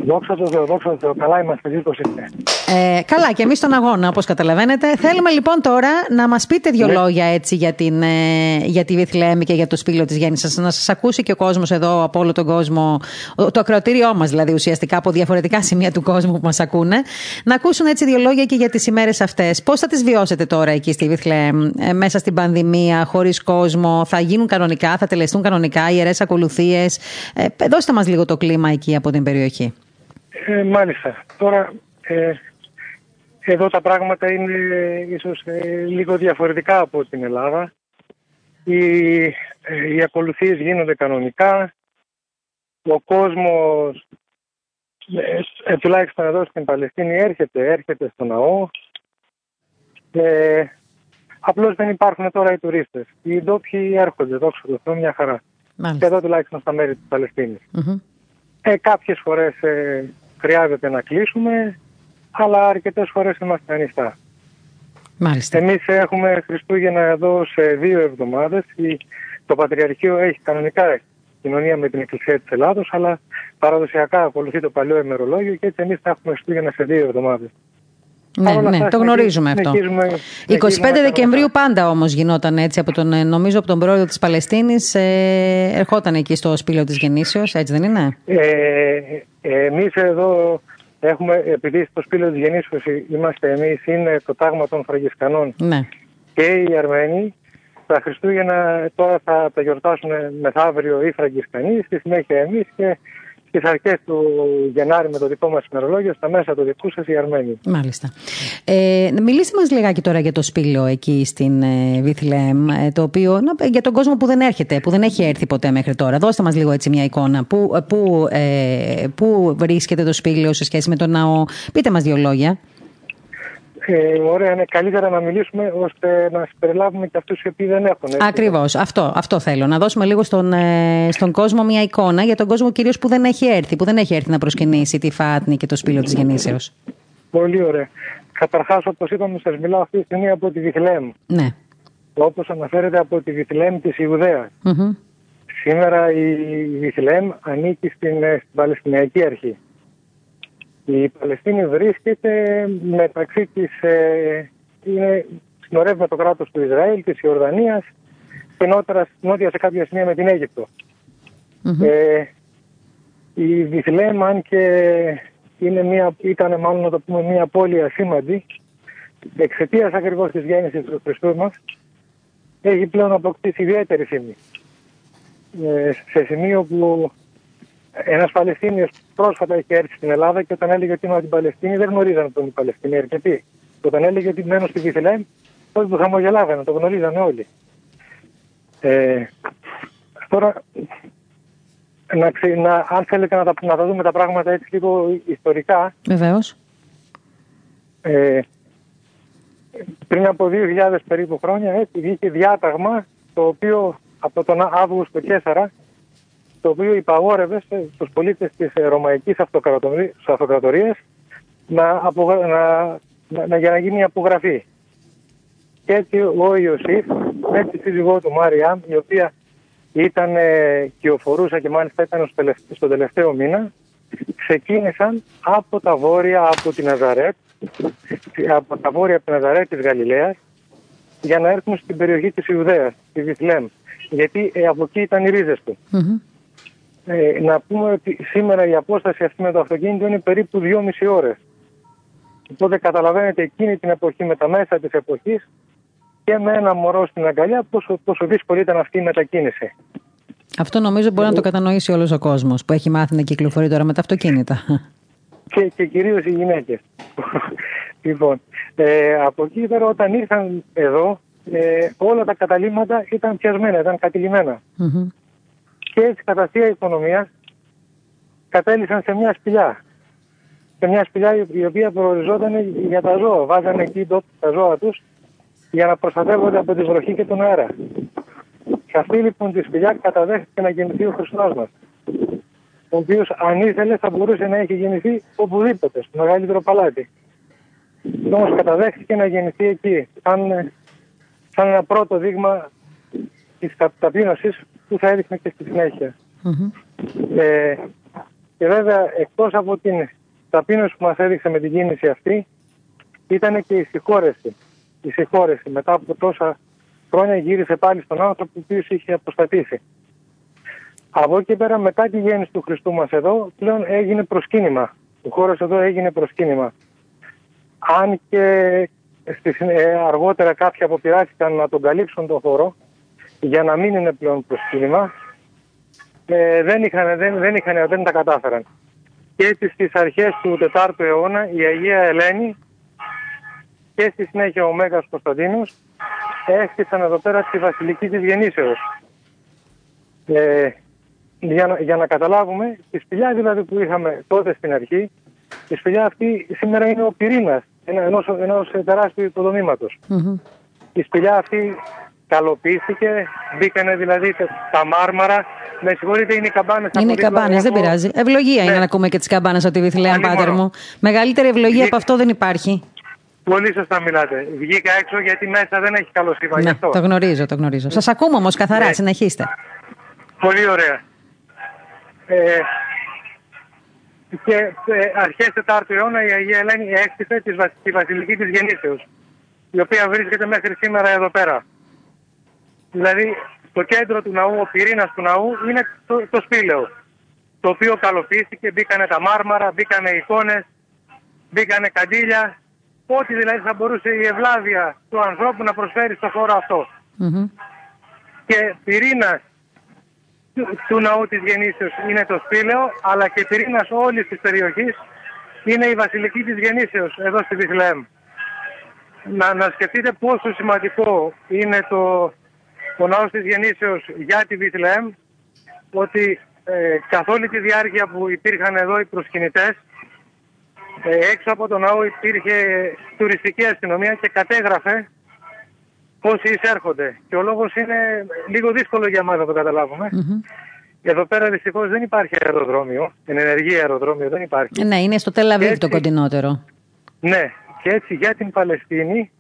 Δόξα τω Θεώ, δόξα τω Θεώ. Καλά είμαστε, εσείς πώς είστε. Ε, καλά, και εμείς στον αγώνα, όπως καταλαβαίνετε. Θέλουμε λοιπόν τώρα να μας πείτε δύο Ναι. λόγια έτσι για, την, ε, για τη Βιθλέμη και για το σπήλιο της Γέννηση. Να σας ακούσει και ο κόσμος εδώ από όλο τον κόσμο, ο- το ακροατήριό μας δηλαδή ουσιαστικά από διαφορετικά σημεία του κόσμου που μας ακούνε. Να ακούσουν έτσι δύο λόγια και για τις ημέρες αυτές. Πώς θα τις βιώσετε τώρα εκεί στη Βιθλέμ, ε, μέσα στην πανδημία, χωρίς κόσμο, θα γίνουν κανονικά, θα τελεστούν κανονικά, ιερές ακολουθίες; Ε, δώστε μας λίγο το κλίμα εκεί από την περιοχή. Ε, μάλιστα. Τώρα, ε, εδώ τα πράγματα είναι ίσως ε, λίγο διαφορετικά από την Ελλάδα. Οι, ε, οι ακολουθίες γίνονται κανονικά. Ο κόσμος, ε, ε, τουλάχιστον εδώ στην Παλαιστίνη, έρχεται, έρχεται στο ναό. Ε, απλώς δεν υπάρχουν τώρα οι τουρίστες. Οι ντόπιοι έρχονται, δόξα τω Θεώ, μια χαρά. Μάλιστα. Εδώ τουλάχιστον στα μέρη της Παλαιστίνης. Μμμ. Ε, κάποιες φορές ε, χρειάζεται να κλείσουμε, αλλά αρκετές φορές είμαστε ανοιχτά. Μάλιστα. Εμείς έχουμε Χριστούγεννα εδώ σε δύο εβδομάδες. Η- Το Πατριαρχείο έχει κανονικά κοινωνία με την Εκκλησία της Ελλάδος, αλλά παραδοσιακά ακολουθεί το παλιό ημερολόγιο και έτσι εμείς θα έχουμε Χριστούγεννα σε δύο εβδομάδες. Ναι, Παρ' όλα ναι, αυτά, το γνωρίζουμε αυτό. συνεχίζουμε- 25 συνεχίζουμε Δεκεμβρίου κανονικά. πάντα όμως γινόταν έτσι από τον, ε, νομίζω από τον πρόεδρο της Παλαιστίνης ε, ερχόταν εκεί στο σπήλαιο της Γεννήσεως, έτσι δεν είναι; Ε, εμείς εδώ έχουμε, επειδή στο σπήλαιο της Γεννήσεως είμαστε εμείς, είναι το τάγμα των Φραγκισκανών Ναι. και οι Αρμένοι. Τα Χριστούγεννα τώρα θα τα γιορτάσουν μεθαύριο οι Φραγκισκανοί, στη συνέχεια εμείς και στις αρχές του Γενάρη με το δικό μας ημερολόγιο, στα μέσα του δικού σας οι Αρμένοι. Μάλιστα. Ε, μιλήστε μας λιγάκι τώρα για το σπήλαιο εκεί στην ε, Βιθλέμ, ε, το οποίο, να, για τον κόσμο που δεν έρχεται, που δεν έχει έρθει ποτέ μέχρι τώρα. Δώστε μας λίγο έτσι μια εικόνα. Πού, ε, πού, ε, πού βρίσκεται το σπήλαιο σε σχέση με τον ναό; Πείτε μας δύο λόγια. Ε, ωραία, είναι καλύτερα να μιλήσουμε ώστε να συμπεριλάβουμε και αυτούς οι οποίοι δεν έχουν. έτσι. Ακριβώς, αυτό, αυτό θέλω. Να δώσουμε λίγο στον, ε, στον κόσμο μια εικόνα για τον κόσμο κυρίως που δεν έχει έρθει, που δεν έχει έρθει να προσκυνήσει τη Φάτνη και το σπήλαιο της Γεννήσεως. Πολύ ωραία. Καταρχάς, όπως είπαμε, σας μιλάω αυτή τη στιγμή από τη Βιθλέμ. Ναι. Όπως αναφέρεται από τη Βιθλέμ της Ιουδαίας. Μμμ. Σήμερα η Βιθλέμ ανήκει στην, ε, στην Παλαιστινιακή Αρχή. Η Παλαιστίνη βρίσκεται μεταξύ της, ε, είναι, συνορεύει με το κράτος του Ισραήλ, της Ιορδανίας και νότια, νότια σε κάποια σημεία με την Αίγυπτο. Μμμ. Ε, η Βιθλέμ, αν και είναι μια, ήταν μάλλον να το πούμε μια πόλη ασήμαντη, εξαιτίας ακριβώς της γέννησης του Χριστού μας, έχει πλέον αποκτήσει ιδιαίτερη φήμη. Ε, σε σημείο που ένας Παλαιστίνιος πρόσφατα είχε έρθει στην Ελλάδα και όταν έλεγε ότι είμαι από την Παλαιστίνη δεν γνωρίζανε τον οι Παλαιστίνοι αρκετοί. Και όταν έλεγε ότι μένω στη Βιθλέμ, όλοι του χαμογελάγανε, το γνωρίζανε όλοι. Ε, τώρα, να, ξε- να, αν θέλετε να τα, να τα δούμε τα πράγματα έτσι λίγο ιστορικά, Βεβαίως. ε, πριν από 2.000 περίπου χρόνια έτσι, βγήκε διάταγμα το οποίο από τον Αύγουστο Κέσσαρα το οποίο υπαγόρευε σε- στους πολίτες της ε, Ρωμαϊκής Αυτοκρατορίας, Αυτοκρατορίας να, απογρα- να, να, να- για να γίνει η απογραφή. Και έτσι ο Ιωσήφ με τη σύζυγό του Μάριαμ η οποία ήταν ε, κυοφορούσα και μάλιστα ήταν στο τελευταίο, στο τελευταίο μήνα ξεκίνησαν από τα βόρεια από την Ναζαρέτ από τα βόρεια από την Ναζαρέτ της Γαλιλαίας για να έρθουν στην περιοχή της Ιουδαίας, της Βιθλέμ. Γιατί ε, από εκεί ήταν οι ρίζες του. Μμμ. Ε, να πούμε ότι σήμερα η απόσταση αυτή με το αυτοκίνητο είναι περίπου 2,5 ώρες. Οπότε καταλαβαίνετε εκείνη την εποχή με τα μέσα της εποχής και με ένα μωρό στην αγκαλιά πόσο, πόσο δύσκολη ήταν αυτή η μετακίνηση. Αυτό νομίζω μπορεί να το κατανοήσει όλος ο κόσμος που έχει μάθει να κυκλοφορεί τώρα με τα αυτοκίνητα. και, και κυρίως οι γυναίκες. *laughs* λοιπόν, ε, από εκεί τώρα όταν ήρθαν εδώ, ε, όλα τα καταλήμματα ήταν πιασμένα, ήταν κατηλημένα. Μμμ. Και έτσι κατά θεία οικονομίας κατέληξαν σε μια σπηλιά. Σε μια σπηλιά η- η οποία προοριζόταν για τα ζώα. Βάζανε εκεί ντόπιου τα ζώα τους για να προστατεύονται από τη βροχή και τον αέρα. Σε αυτή λοιπόν τη σπηλιά καταδέχτηκε να γεννηθεί ο Χριστός μας. Ο οποίος αν ήθελε θα μπορούσε να έχει γεννηθεί οπουδήποτε, στο μεγαλύτερο παλάτι. Όμως καταδέχτηκε να γεννηθεί εκεί, σαν, σαν ένα πρώτο δείγμα της τα- ταπείνωσης που θα έδειχνε και στη συνέχεια. Μμμ. Ε, και βέβαια εκτός από την ταπείνωση που μας έδειξε με την κίνηση αυτή ήταν και η συγχώρεση. Η συγχώρεση μετά από τόσα χρόνια γύρισε πάλι στον άνθρωπο ο οποίος είχε αποστατήσει. Από εκεί πέρα μετά τη γέννηση του Χριστού μας εδώ πλέον έγινε προσκύνημα. Ο χώρος εδώ έγινε προσκύνημα. Αν και στη, συνέ- ε, αργότερα κάποιοι αποπειράθηκαν να τον καλύψουν τον χώρο για να μην είναι πλέον προσκύνημα ε, δεν, είχαν, δεν, δεν, είχαν, δεν τα κατάφεραν. Και έτσι στις αρχές του 4ου αιώνα η Αγία Ελένη και στη συνέχεια ο Μέγας Κωνσταντίνος έστησαν εδώ πέρα στη Βασιλική της Γεννήσεως. Ε, για, να, για να καταλάβουμε, τη σπηλιά δηλαδή που είχαμε τότε στην αρχή, η σπηλιά αυτή σήμερα είναι ο πυρήνας ένα- ενός, ενός τεράστιου υποδομήματος. Μμμ. Η σπηλιά αυτή καλοποιήθηκε, μπήκανε δηλαδή τα- τα μάρμαρα. Με συγχωρείτε, είναι οι καμπάνες. Είναι οι καμπάνες, δεν πειράζει. Ευλογία είναι Ναι. να ακούμε και τις καμπάνες από τη Βιθλέα, Αλλήμον. πάτερ μου. Μεγαλύτερη ευλογία Βγήκα- από αυτό δεν υπάρχει. Πολύ σωστά μιλάτε. Βγήκα έξω γιατί μέσα δεν έχει καλό σύμπαν. γι' Ναι, αυτό. το γνωρίζω, το γνωρίζω. Σας ακούμε όμως καθαρά, Ναι. συνεχίστε. Πολύ ωραία. Ε, και ε, αρχές 4ου αιώνα η Αγία Ελένη έκτισε τη, βασ- τη βασιλική της γεννήσεως, η οποία βρίσκεται μέχρι σήμερα εδώ πέρα. Δηλαδή, στο κέντρο του ναού, ο πυρήνας του ναού είναι το, το σπήλαιο, το οποίο καλοποιήθηκε, μπήκανε τα μάρμαρα, μπήκανε εικόνες, μπήκανε καντήλια, ό,τι δηλαδή θα μπορούσε η ευλάβεια του ανθρώπου να προσφέρει στο χώρο αυτό. Μμμ. Και πυρήνας του, του ναού της Γεννήσεως είναι το σπήλαιο, αλλά και πυρήνας όλης της περιοχής είναι η Βασιλική της Γεννήσεως, εδώ στη Βιθλεέμ. Να, να σκεφτείτε πόσο σημαντικό είναι το, ο ναός της Γεννήσεως για τη Βιθλεέμ, ότι ε, καθ' όλη τη διάρκεια που υπήρχαν εδώ οι προσκυνητές, ε, έξω από το ναό υπήρχε τουριστική αστυνομία και κατέγραφε πόσοι εισέρχονται. Και ο λόγος είναι λίγο δύσκολο για μας να το καταλάβουμε. Μμμ. Εδώ πέρα δυστυχώς δεν υπάρχει αεροδρόμιο, ενεργή αεροδρόμιο δεν υπάρχει. Ε, Ναι, είναι στο Τελαβίβ το Έτσι. κοντινότερο. Ναι, και έτσι για την Παλαιστίνη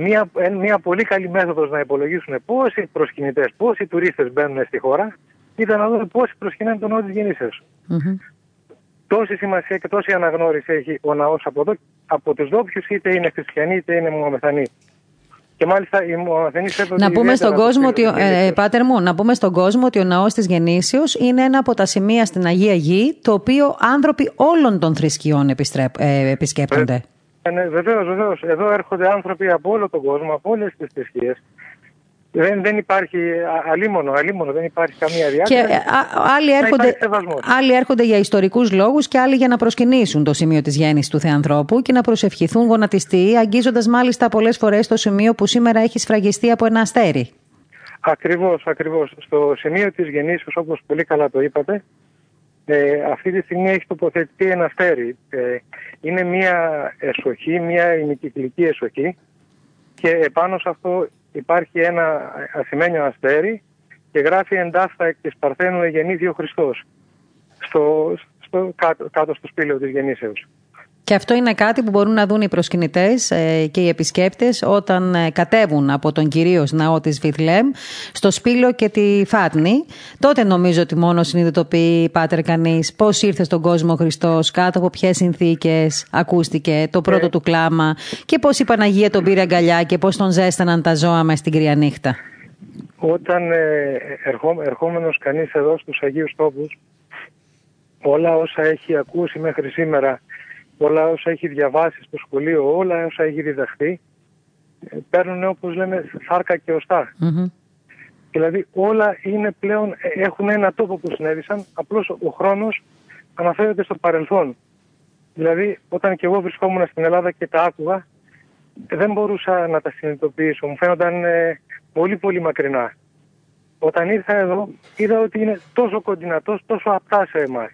μια, ε, μια πολύ καλή μέθοδος να υπολογίσουν πόσοι προσκυνητές, πόσοι τουρίστες μπαίνουν στη χώρα ήταν να δούμε πόσοι προσκυνάνε τον ναό της Γεννήσεως. Μμμ. Τόση σημασία και τόση αναγνώριση έχει ο ναός από εδώ, από τους ντόπιους είτε είναι χριστιανοί είτε είναι μουαμεθανοί. Και μάλιστα οι μουαμεθανοί σέβονται Να πούμε ιδιαίτερα στον το κόσμο ότι, σπήλαιο ο- της ε, Γεννήσεως. πάτερ μου, να πούμε στον κόσμο ότι ο ναός της Γεννήσεως είναι ένα από τα σημεία στην Αγία Γη, το οποίο άνθρωποι όλων των θρησκειών επιστρέπ, ε, επισκέπτονται. Ε, ναι, βεβαίως, βεβαίως. Εδώ έρχονται άνθρωποι από όλο τον κόσμο, από όλες τις θρησκείες. Δεν, δεν υπάρχει α- αλίμονο, αλίμονο, δεν υπάρχει καμία Και διάκριση. ε, α- άλλοι Να έρχονται, υπάρχει σεβασμός. άλλοι έρχονται για ιστορικούς λόγους και άλλοι για να προσκυνήσουν το σημείο της γέννησης του Θεανθρώπου και να προσευχηθούν γονατιστοί, αγγίζοντας μάλιστα πολλές φορές το σημείο που σήμερα έχει σφραγιστεί από ένα αστέρι. Ακριβώς, ακριβώς. Στο σημείο της γεννήσεως, όπως πολύ καλά το είπατε, ε, αυτή τη στιγμή έχει τοποθετηθεί ένα αστέρι. Ε, είναι μια εσοχή, μια ημικυκλική εσοχή και επάνω σε αυτό υπάρχει ένα ασημένιο αστέρι και γράφει εντάφτα εκ της Παρθένου εγεννήθη ο Χριστός στο, στο, κάτω, κάτω στο σπήλαιο της γεννήσεως. Και αυτό είναι κάτι που μπορούν να δουν οι προσκυνητές ε, και οι επισκέπτες όταν ε, κατέβουν από τον κυρίως ναό της Βιθλέμ στο Σπήλο και τη Φάτνη. Τότε νομίζω ότι μόνο συνειδητοποιεί, Πάτερ, κανείς πώς ήρθε στον κόσμο ο Χριστός, κάτω από ποιες συνθήκες ακούστηκε το πρώτο του κλάμα και πώς η Παναγία τον πήρε αγκαλιά και πώς τον ζέσταναν τα ζώα μες στην κρύα νύχτα. Όταν ε, ερχό, ερχόμενος κανείς εδώ στους Αγίους Τόπους, όλα όσα έχει ακούσει μέχρι σήμερα, όλα όσα έχει διαβάσει στο σχολείο, όλα όσα έχει διδαχθεί, ε, παίρνουν όπως λέμε σάρκα και οστά. Μμμ. Δηλαδή όλα είναι πλέον, ε, έχουν ένα τόπο που συνέβησαν, απλώς ο χρόνος αναφέρεται στο παρελθόν. Δηλαδή όταν και εγώ βρισκόμουν στην Ελλάδα και τα άκουγα, δεν μπορούσα να τα συνειδητοποιήσω. Μου φαίνονταν ε, πολύ πολύ μακρινά. Όταν ήρθα εδώ είδα ότι είναι τόσο κοντινά, τόσο, τόσο απτά σε εμάς.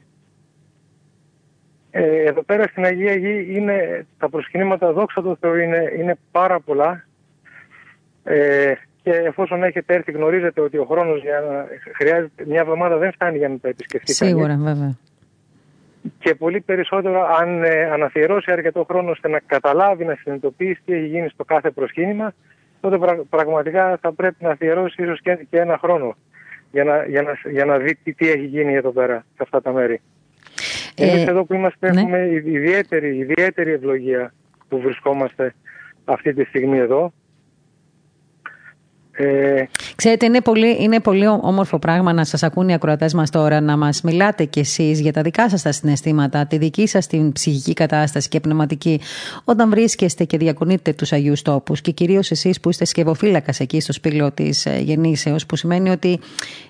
Ε, εδώ πέρα στην Αγία Γη είναι, τα προσκυνήματα δόξα τω Θεώ είναι, είναι πάρα πολλά ε, και εφόσον έχετε έρθει γνωρίζετε ότι ο χρόνος για να χρειάζεται μια εβδομάδα δεν φτάνει για να τα επισκεφτεί Σίγουρα βέβαια. Και πολύ περισσότερο αν ε, αναφιερώσει αρκετό χρόνο ώστε να καταλάβει, να συνειδητοποιήσει τι έχει γίνει στο κάθε προσκύνημα τότε πραγματικά θα πρέπει να αφιερώσει ίσως και, και ένα χρόνο για να, για να, για να δει τι, τι έχει γίνει εδώ πέρα σε αυτά τα μέρη. Ε, Εμείς εδώ που είμαστε ναι. έχουμε ιδιαίτερη, ιδιαίτερη ευλογία που βρισκόμαστε αυτή τη στιγμή εδώ. Ε... Ξέρετε, είναι πολύ, είναι πολύ όμορφο πράγμα να σας ακούν οι ακροατές μας τώρα, να μας μιλάτε κι εσείς για τα δικά σας τα συναισθήματα, τη δική σας την ψυχική κατάσταση και πνευματική, όταν βρίσκεστε και διακονείτε τους Αγίους Τόπους και κυρίως εσείς που είστε σκευοφύλακας εκεί στο σπήλαιο της ε, Γεννήσεως, που σημαίνει ότι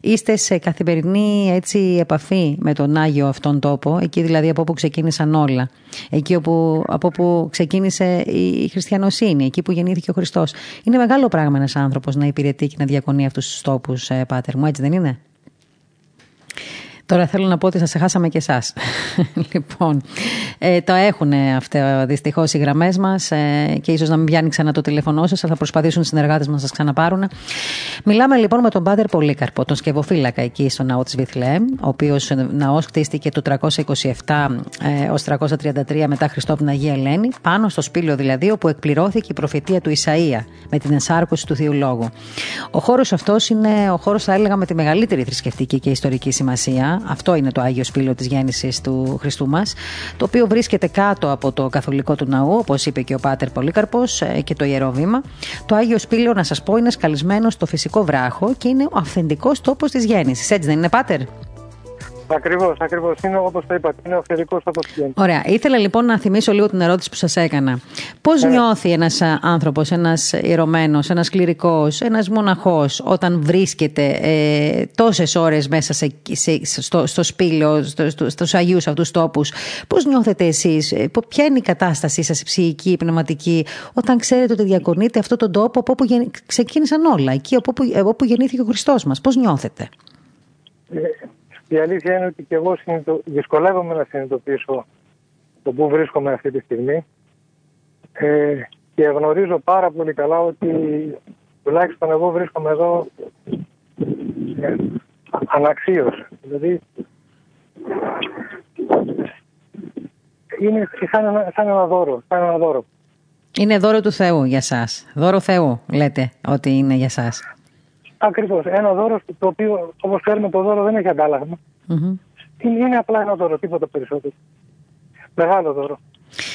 είστε σε καθημερινή έτσι, επαφή με τον Άγιο αυτόν τόπο, εκεί δηλαδή από όπου ξεκίνησαν όλα, εκεί όπου, από όπου ξεκίνησε η χριστιανοσύνη, εκεί που γεννήθηκε ο Χριστός. Είναι μεγάλο πράγμα ένας άνθρωπος να υπηρετεί και να διακονεί αυτούς τους τόπους, ε, πάτερ μου, έτσι δεν είναι; Τώρα θέλω να πω ότι σας χάσαμε και εσάς. *laughs* λοιπόν, ε, το έχουν αυτά δυστυχώς οι γραμμές μας ε, και ίσως να μην πιάνει ξανά το τηλέφωνό σας, αλλά θα προσπαθήσουν οι συνεργάτες να σας ξαναπάρουν. Μιλάμε λοιπόν με τον Πάτερ Πολύκαρπο, τον σκευοφύλακα εκεί στο ναό της Βιθλέμ, ο οποίος ναός χτίστηκε το 327 έω 333 μετά Χριστό από την Αγία Ελένη, πάνω στο σπήλιο δηλαδή, όπου εκπληρώθηκε η προφητεία του Ισαΐα με την ενσάρκωση του Θείου Λόγου. Ο χώρος αυτός είναι ο χώρος, θα έλεγα, με τη μεγαλύτερη θρησκευτική και ιστορική σημασία αυτό είναι το Άγιος Σπήλαιο της γέννησης του Χριστού μας, το οποίο βρίσκεται κάτω από το καθολικό του ναού, όπως είπε και ο Πάτερ Πολύκαρπος ε, και το ιερό βήμα. Το Άγιος Σπήλαιο, να σας πω, είναι σκαλισμένο στο φυσικό βράχο και είναι ο αυθεντικός τόπος της γέννησης. Έτσι δεν είναι, Πάτερ; Ακριβώς, ακριβώς. Είναι όπως το είπατε, είναι αυθεντικός από Ωραία. Ήθελα λοιπόν να θυμίσω λίγο την ερώτηση που σας έκανα. Πώς ε. νιώθει ένας άνθρωπος, ένας ιερωμένος, ένας κληρικός, ένας μοναχός, όταν βρίσκεται ε, τόσες ώρες μέσα σε, σε, στο, στο σπήλαιο, στο, στο, στους Αγίους αυτούς τόπους; Πώς νιώθετε εσείς, ε, ποια είναι η κατάστασή σας, η ψυχική, η πνευματική, όταν ξέρετε ότι διακονείτε αυτόν τον τόπο από όπου ξεκίνησαν όλα, εκεί από όπου, όπου γεννήθηκε ο Χριστός μας; Πώς νιώθετε; Ε, η αλήθεια είναι ότι και εγώ συνειδητο... δυσκολεύομαι να συνειδητοποιήσω το που βρίσκομαι αυτή τη στιγμή ε, και γνωρίζω πάρα πολύ καλά ότι τουλάχιστον εγώ βρίσκομαι εδώ ε, αναξίως. Δηλαδή είναι σαν ένα, σαν ένα δώρο. Σαν ένα δώρο. Είναι δώρο του Θεού για σας. Δώρο Θεού λέτε ότι είναι για σας. Ακριβώς. Ένα δώρο το οποίο, όπως ξέρουμε, το δώρο δεν έχει αντάλλαγμα. Mm-hmm. Είναι απλά ένα δώρο, τίποτα περισσότερο. Μεγάλο δώρο.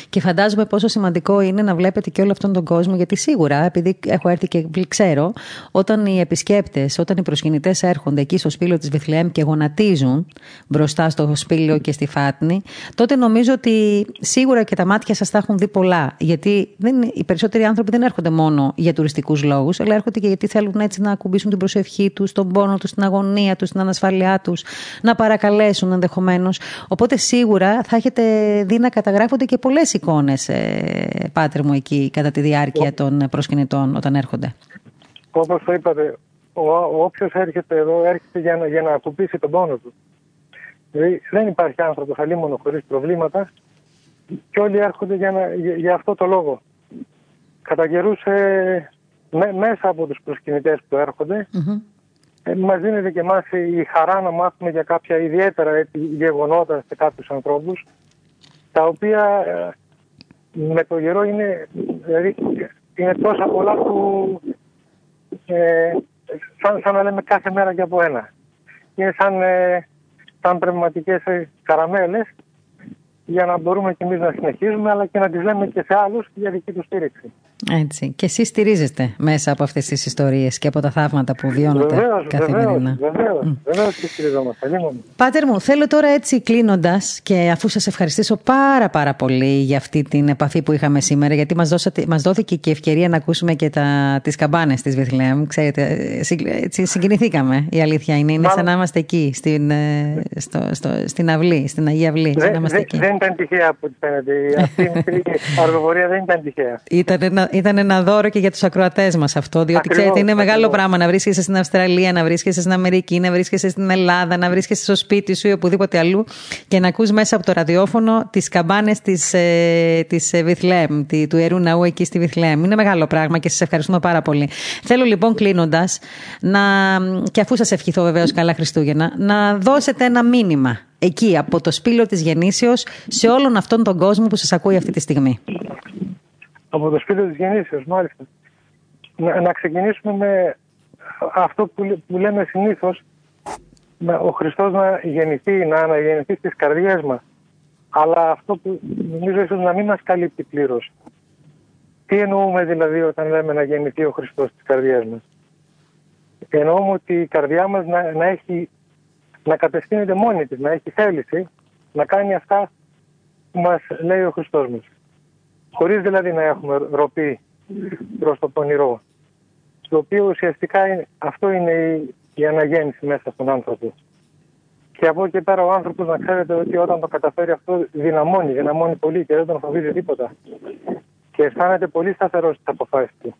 Και φαντάζομαι πόσο σημαντικό είναι να βλέπετε και όλο αυτόν τον κόσμο, γιατί σίγουρα, επειδή έχω έρθει και ξέρω, όταν οι επισκέπτες, όταν οι προσκυνητές έρχονται εκεί στο σπήλαιο της Βιθλέμ και γονατίζουν μπροστά στο σπήλαιο και στη Φάτνη, τότε νομίζω ότι σίγουρα και τα μάτια σας θα έχουν δει πολλά. Γιατί δεν, οι περισσότεροι άνθρωποι δεν έρχονται μόνο για τουριστικούς λόγους, αλλά έρχονται και γιατί θέλουν έτσι να ακουμπήσουν την προσευχή τους, τον πόνο τους, την αγωνία τους, την ανασφάλειά τους, να παρακαλέσουν ενδεχομένως. Οπότε σίγουρα θα έχετε δει να καταγράφονται και πολλές εικόνες, ε, πάτερ μου, εκεί κατά τη διάρκεια των προσκυνητών όταν έρχονται; Όπως το είπατε, όποιος έρχεται εδώ έρχεται για να, για να ακουμπήσει τον πόνο του. Δηλαδή δεν υπάρχει άνθρωπος αλλήμωνο χωρίς προβλήματα και όλοι έρχονται για, να, για, αυτό το λόγο. Κατά καιρούς ε, μέσα από τους προσκυνητές που έρχονται, mm-hmm. ε, μας δίνεται και εμάς η χαρά να μάθουμε για κάποια ιδιαίτερα έτσι, γεγονότα σε κάποιους ανθρώπους τα οποία ε, με το γερό είναι, δηλαδή, είναι τόσα πολλά που ε, σαν, σαν να λέμε κάθε μέρα και από ένα. Είναι σαν, ε, σαν πνευματικές ε, καραμέλες για να μπορούμε και εμείς να συνεχίζουμε αλλά και να τις λέμε και σε άλλους για δική τους στήριξη. Έτσι. Και εσείς στηρίζεστε μέσα από αυτές τις ιστορίες και από τα θαύματα που βιώνετε βεβαίως, καθημερινά. Βεβαίως, βεβαίως και στηριζόμαστε. Πάτερ μου, θέλω τώρα έτσι κλείνοντας και αφού σας ευχαριστήσω πάρα πάρα πολύ για αυτή την επαφή που είχαμε σήμερα, γιατί μας μας δόθηκε και η ευκαιρία να ακούσουμε και τις καμπάνες της Βιθλέμ. Ξέρετε, έτσι συγκινηθήκαμε. Η αλήθεια είναι. Είναι σαν να είμαστε εκεί, στην, ε, στο, στο, στην αυλή, στην Αγία Αυλή. Δεν, δεν, ήταν τυχαία από ό,τι φαίνεται. Αυτή η μικρή αεροπορία δεν ήταν τυχαία. Ήταν ένα, ήταν ένα δώρο και για τους ακροατές μας αυτό. Διότι Ακριβώς, ξέρετε, είναι μεγάλο ακριβώς. πράγμα να βρίσκεσαι στην Αυστραλία, να βρίσκεσαι στην Αμερική, να βρίσκεσαι στην Ελλάδα, να βρίσκεσαι στο σπίτι σου ή οπουδήποτε αλλού και να ακούς μέσα από το ραδιόφωνο τις καμπάνες της ε, της ε, Βιθλέμ, τη- του ιερού ναού εκεί στη Βιθλέμ. Είναι μεγάλο πράγμα και σας ευχαριστούμε πάρα πολύ. Θέλω λοιπόν κλείνοντας, να, και αφού σας ευχηθώ βεβαίως καλά Χριστούγεννα, να δώσετε ένα μήνυμα εκεί από το σπήλο της γεννήσεως σε όλον αυτόν τον κόσμο που σας ακούει αυτή τη στιγμή. Από το σπίτι της γεννήσεως, μάλιστα. Να, να ξεκινήσουμε με αυτό που, λέ- που λέμε συνήθως, με ο Χριστός να γεννηθεί, να αναγεννηθεί στις καρδιές μας. Αλλά αυτό που νομίζω ίσως να μην μας καλύπτει πλήρως. Τι εννοούμε δηλαδή όταν λέμε να γεννηθεί ο Χριστός στις καρδιές μας; Εννοούμε ότι η καρδιά μας να, να έχει να κατευθύνεται μόνη της, να έχει θέληση να κάνει αυτά που μας λέει ο Χριστός μας. Χωρίς δηλαδή να έχουμε ροπή προς το πονηρό. Το οποίο ουσιαστικά είναι- αυτό είναι η, η αναγέννηση μέσα στον άνθρωπο. Και από εκεί και πέρα ο άνθρωπος να ξέρετε ότι όταν το καταφέρει αυτό δυναμώνει, δυναμώνει πολύ και δεν τον φοβίζει τίποτα. Και αισθάνεται πολύ σταθερός στις αποφάσεις του.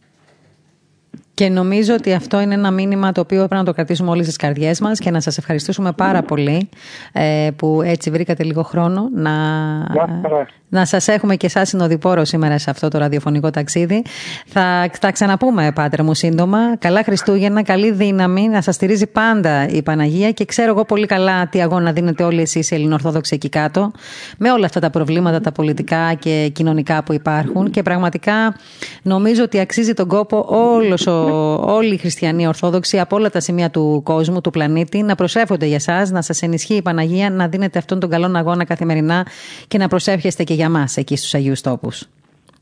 Και νομίζω ότι αυτό είναι ένα μήνυμα το οποίο πρέπει να το κρατήσουμε όλες τις καρδιές μας και να σας ευχαριστήσουμε πάρα πολύ ε, που έτσι βρήκατε λίγο χρόνο να, Να, καλά. να σας έχουμε και εσάς συνοδοιπόρο σήμερα σε αυτό το ραδιοφωνικό ταξίδι. Θα τα ξαναπούμε, Πάτερ μου, σύντομα. Καλά Χριστούγεννα, καλή δύναμη, να σας στηρίζει πάντα η Παναγία και ξέρω εγώ πολύ καλά τι αγώνα δίνετε όλοι εσείς οι Ελληνοορθόδοξοι εκεί κάτω με όλα αυτά τα προβλήματα, τα πολιτικά και κοινωνικά που υπάρχουν και πραγματικά νομίζω ότι αξίζει τον κόπο όλος ο, όλοι οι χριστιανοί Ορθόδοξοι από όλα τα σημεία του κόσμου, του πλανήτη να προσεύχονται για εσά, να σας ενισχύει η Παναγία, να δίνετε αυτόν τον καλό αγώνα καθημερινά και να προσεύχεστε και για μας εκεί στους Αγίους Τόπους.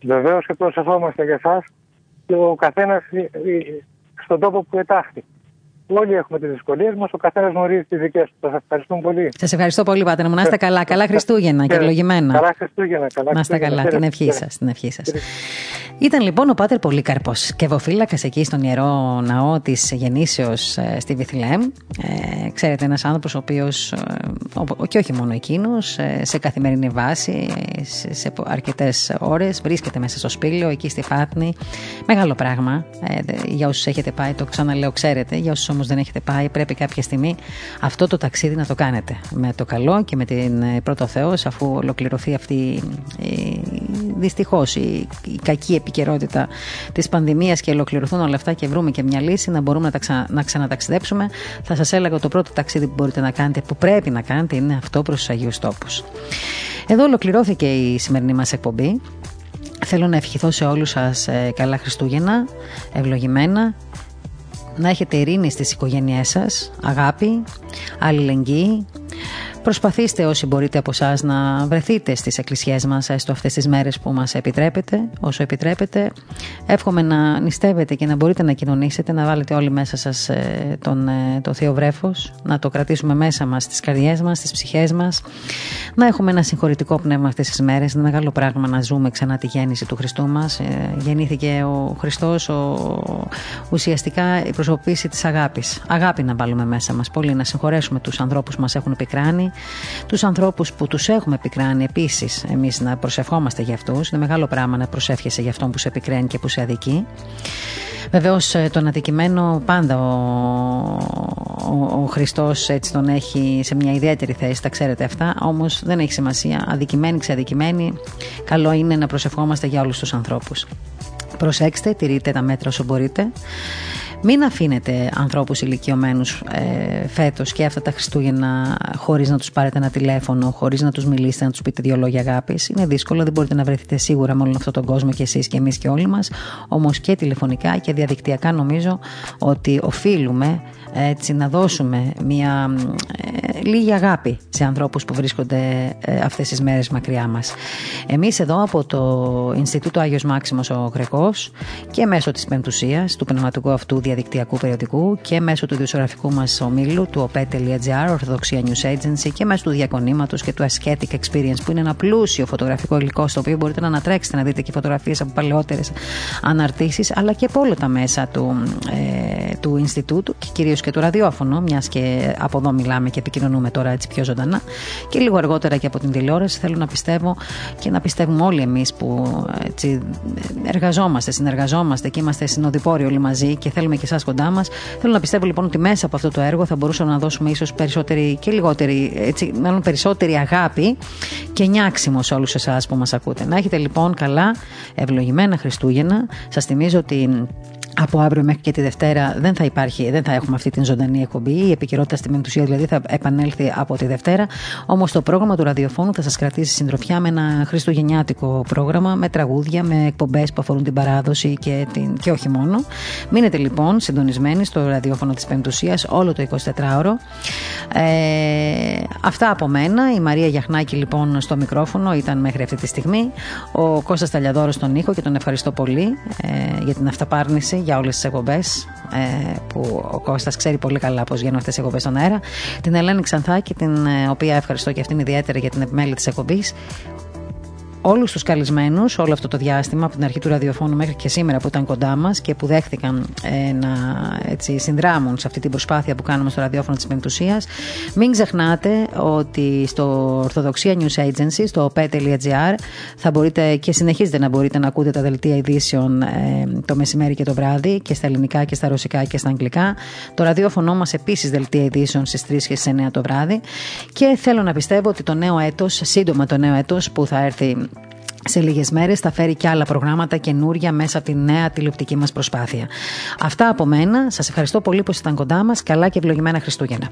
Βεβαίως και προσευχόμαστε για εσάς και ο καθένας ε, ε, στον τόπο που ετάχθη. Όλοι έχουμε τις δυσκολίες μας, ο καθένας γνωρίζει τις δικές του. Σας ευχαριστούμε πολύ. Σας ευχαριστώ πολύ, Πάτερ μου. Να είστε καλά. Καλά Χριστούγεννα και ευλογημένα. Καλά Χριστούγεννα. Καλά Να είστε Χριστούγεννα. καλά, την Χαίρετε. ευχή σας. Την ευχή σας. Ήταν λοιπόν ο Πάτερ Πολύκαρπος, κεβοφύλακα εκεί στον ιερό ναό της Γεννήσεως στη Βιθλέμ. Ε, ξέρετε, ένας άνθρωπος ο οποίος, και όχι μόνο εκείνος, σε καθημερινή βάση, σε, σε αρκετές ώρες βρίσκεται μέσα στο σπήλαιο, εκεί στη Φάτνη. Μεγάλο πράγμα. Ε, για όσους έχετε πάει, το ξαναλέω, ξέρετε. Για όσους όμως δεν έχετε πάει, πρέπει κάποια στιγμή αυτό το ταξίδι να το κάνετε. Με το καλό και με την ε, πρώτο Θεός, αφού ολοκληρωθεί αυτή δυστυχώς η, η κακή επικαιρότητα της πανδημίας και ολοκληρωθούν όλα αυτά και βρούμε και μια λύση να μπορούμε να, τα ξα, να ξαναταξιδέψουμε. Θα σας έλεγα το πρώτο ταξίδι που μπορείτε να κάνετε, που πρέπει να κάνετε, είναι αυτό προς τους Αγίους Τόπους. Εδώ ολοκληρώθηκε η σημερινή μας εκπομπή. Θέλω να ευχηθώ σε όλους σας ε, καλά Χριστούγεννα, ευλογημένα, να έχετε ειρήνη στις οικογένειές σας, αγάπη, αλληλεγγύη. Προσπαθήστε όσοι μπορείτε από εσάς να βρεθείτε στις εκκλησιές μας έστω αυτές τις μέρες που μας επιτρέπετε, όσο επιτρέπετε. Εύχομαι να νηστεύετε και να μπορείτε να κοινωνήσετε, να βάλετε όλοι μέσα σας τον, το Θείο Βρέφος, να το κρατήσουμε μέσα μας στις καρδιές μας, στις ψυχές μας, να έχουμε ένα συγχωρητικό πνεύμα αυτές τις μέρες, είναι μεγάλο πράγμα να ζούμε ξανά τη γέννηση του Χριστού μας. Γεννήθηκε ο Χριστός, ο, ουσιαστικά η προσωπήση της αγάπης. Αγάπη να βάλουμε μέσα μας πολύ, να συγχωρέσουμε τους ανθρώπους που μας έχουν πικράνει, τους ανθρώπους που τους έχουμε πικράνει επίσης εμείς να προσευχόμαστε για αυτούς. Είναι μεγάλο πράγμα να προσεύχεσαι για αυτόν που σε πικραίνει και που σε αδικεί. Βεβαίως τον αδικημένο πάντα ο, ο, ο Χριστός έτσι τον έχει σε μια ιδιαίτερη θέση, τα ξέρετε αυτά, όμως δεν έχει σημασία. Αδικημένοι, ξαδικημένοι, καλό είναι να προσευχόμαστε για όλους τους ανθρώπους. Προσέξτε, τηρείτε τα μέτρα όσο μπορείτε. Μην αφήνετε ανθρώπους ηλικιωμένους ε, φέτος και αυτά τα Χριστούγεννα χωρίς να τους πάρετε ένα τηλέφωνο, χωρίς να τους μιλήσετε, να τους πείτε δύο λόγια αγάπης. Είναι δύσκολο, δεν μπορείτε να βρεθείτε σίγουρα με όλον αυτόν τον κόσμο και εσείς και εμείς και όλοι μας. Όμως και τηλεφωνικά και διαδικτυακά νομίζω ότι οφείλουμε έτσι να δώσουμε μια ε, λίγη αγάπη σε ανθρώπους που βρίσκονται ε, αυτές τις μέρες μακριά μας. Εμείς εδώ από το Ινστιτούτο Άγιος Μάξιμος ο Γρεκός και μέσω της Πεμπτουσίας, του πνευματικού αυτού διαδικτυακού περιοδικού και μέσω του ιδιοσιογραφικού μας ομίλου του opet.gr, Ορθοδοξία News Agency και μέσω του διακονήματος και του Aesthetic Experience που είναι ένα πλούσιο φωτογραφικό υλικό στο οποίο μπορείτε να ανατρέξετε να δείτε και φωτογραφίες από παλαιότερες αναρτήσεις αλλά και από όλα τα μέσα του, ε, του Ινστιτούτου και κυρίως και του ραδιόφωνο, μιας και από εδώ μιλάμε και επικοινωνούμε τώρα έτσι πιο ζωντανά και λίγο αργότερα και από την τηλεόραση. Θέλω να πιστεύω και να πιστεύουμε όλοι εμείς που έτσι, εργαζόμαστε, συνεργαζόμαστε και είμαστε συνοδοιπόροι όλοι μαζί και θέλουμε και εσάς κοντά μας. Θέλω να πιστεύω λοιπόν ότι μέσα από αυτό το έργο θα μπορούσαμε να δώσουμε ίσως περισσότερη και λιγότερη, έτσι, μάλλον περισσότερη αγάπη και νιάξιμο σε όλους εσάς που μας ακούτε. Να έχετε λοιπόν καλά, ευλογημένα Χριστούγεννα. Σας θυμίζω ότι από αύριο μέχρι και τη Δευτέρα δεν θα υπάρχει, δεν θα έχουμε αυτή την ζωντανή εκπομπή. Η επικαιρότητα στη Μεντουσία δηλαδή θα επανέλθει από τη Δευτέρα. Όμως το πρόγραμμα του ραδιοφώνου θα σας κρατήσει συντροφιά με ένα χριστουγεννιάτικο πρόγραμμα, με τραγούδια, με εκπομπές που αφορούν την παράδοση και, την, και όχι μόνο. Μείνετε λοιπόν συντονισμένοι στο ραδιόφωνο της Πεντουσίας όλο το 24ωρο. Ε, αυτά από μένα. Η Μαρία Γιαχνάκη λοιπόν στο μικρόφωνο ήταν μέχρι αυτή τη στιγμή. Ο Κώστας Ταλιαδόρος στον ήχο και τον ευχαριστώ πολύ ε, για την αυταπάρνηση για όλες τις εκπομπές ε, που ο Κώστας ξέρει πολύ καλά πώς γίνονται αυτές οι εκπομπές στον αέρα. Την Ελένη Ξανθάκη, την ε, οποία ευχαριστώ και αυτήν ιδιαίτερα για την επιμέλεια της εκπομπής όλους τους καλεσμένους όλο αυτό το διάστημα από την αρχή του ραδιοφώνου μέχρι και σήμερα που ήταν κοντά μας και που δέχτηκαν ε, να έτσι, συνδράμουν σε αυτή την προσπάθεια που κάνουμε στο ραδιόφωνο της Πεμπτουσίας. Μην ξεχνάτε ότι στο Ορθοδοξία News Agency, στο op.gr θα μπορείτε και συνεχίζετε να μπορείτε να ακούτε τα δελτία ειδήσεων ε, το μεσημέρι και το βράδυ και στα ελληνικά και στα ρωσικά και στα αγγλικά. Το ραδιόφωνο μας επίσης δελτία ειδήσεων στις 3 και στις 9 το βράδυ και θέλω να πιστεύω ότι το νέο έτος, σύντομα το νέο έτος που θα έρθει σε λίγες μέρες θα φέρει και άλλα προγράμματα καινούρια μέσα από τη νέα τηλεοπτική μας προσπάθεια. Αυτά από μένα. Σας ευχαριστώ πολύ που ήσασταν κοντά μας. Καλά και ευλογημένα Χριστούγεννα.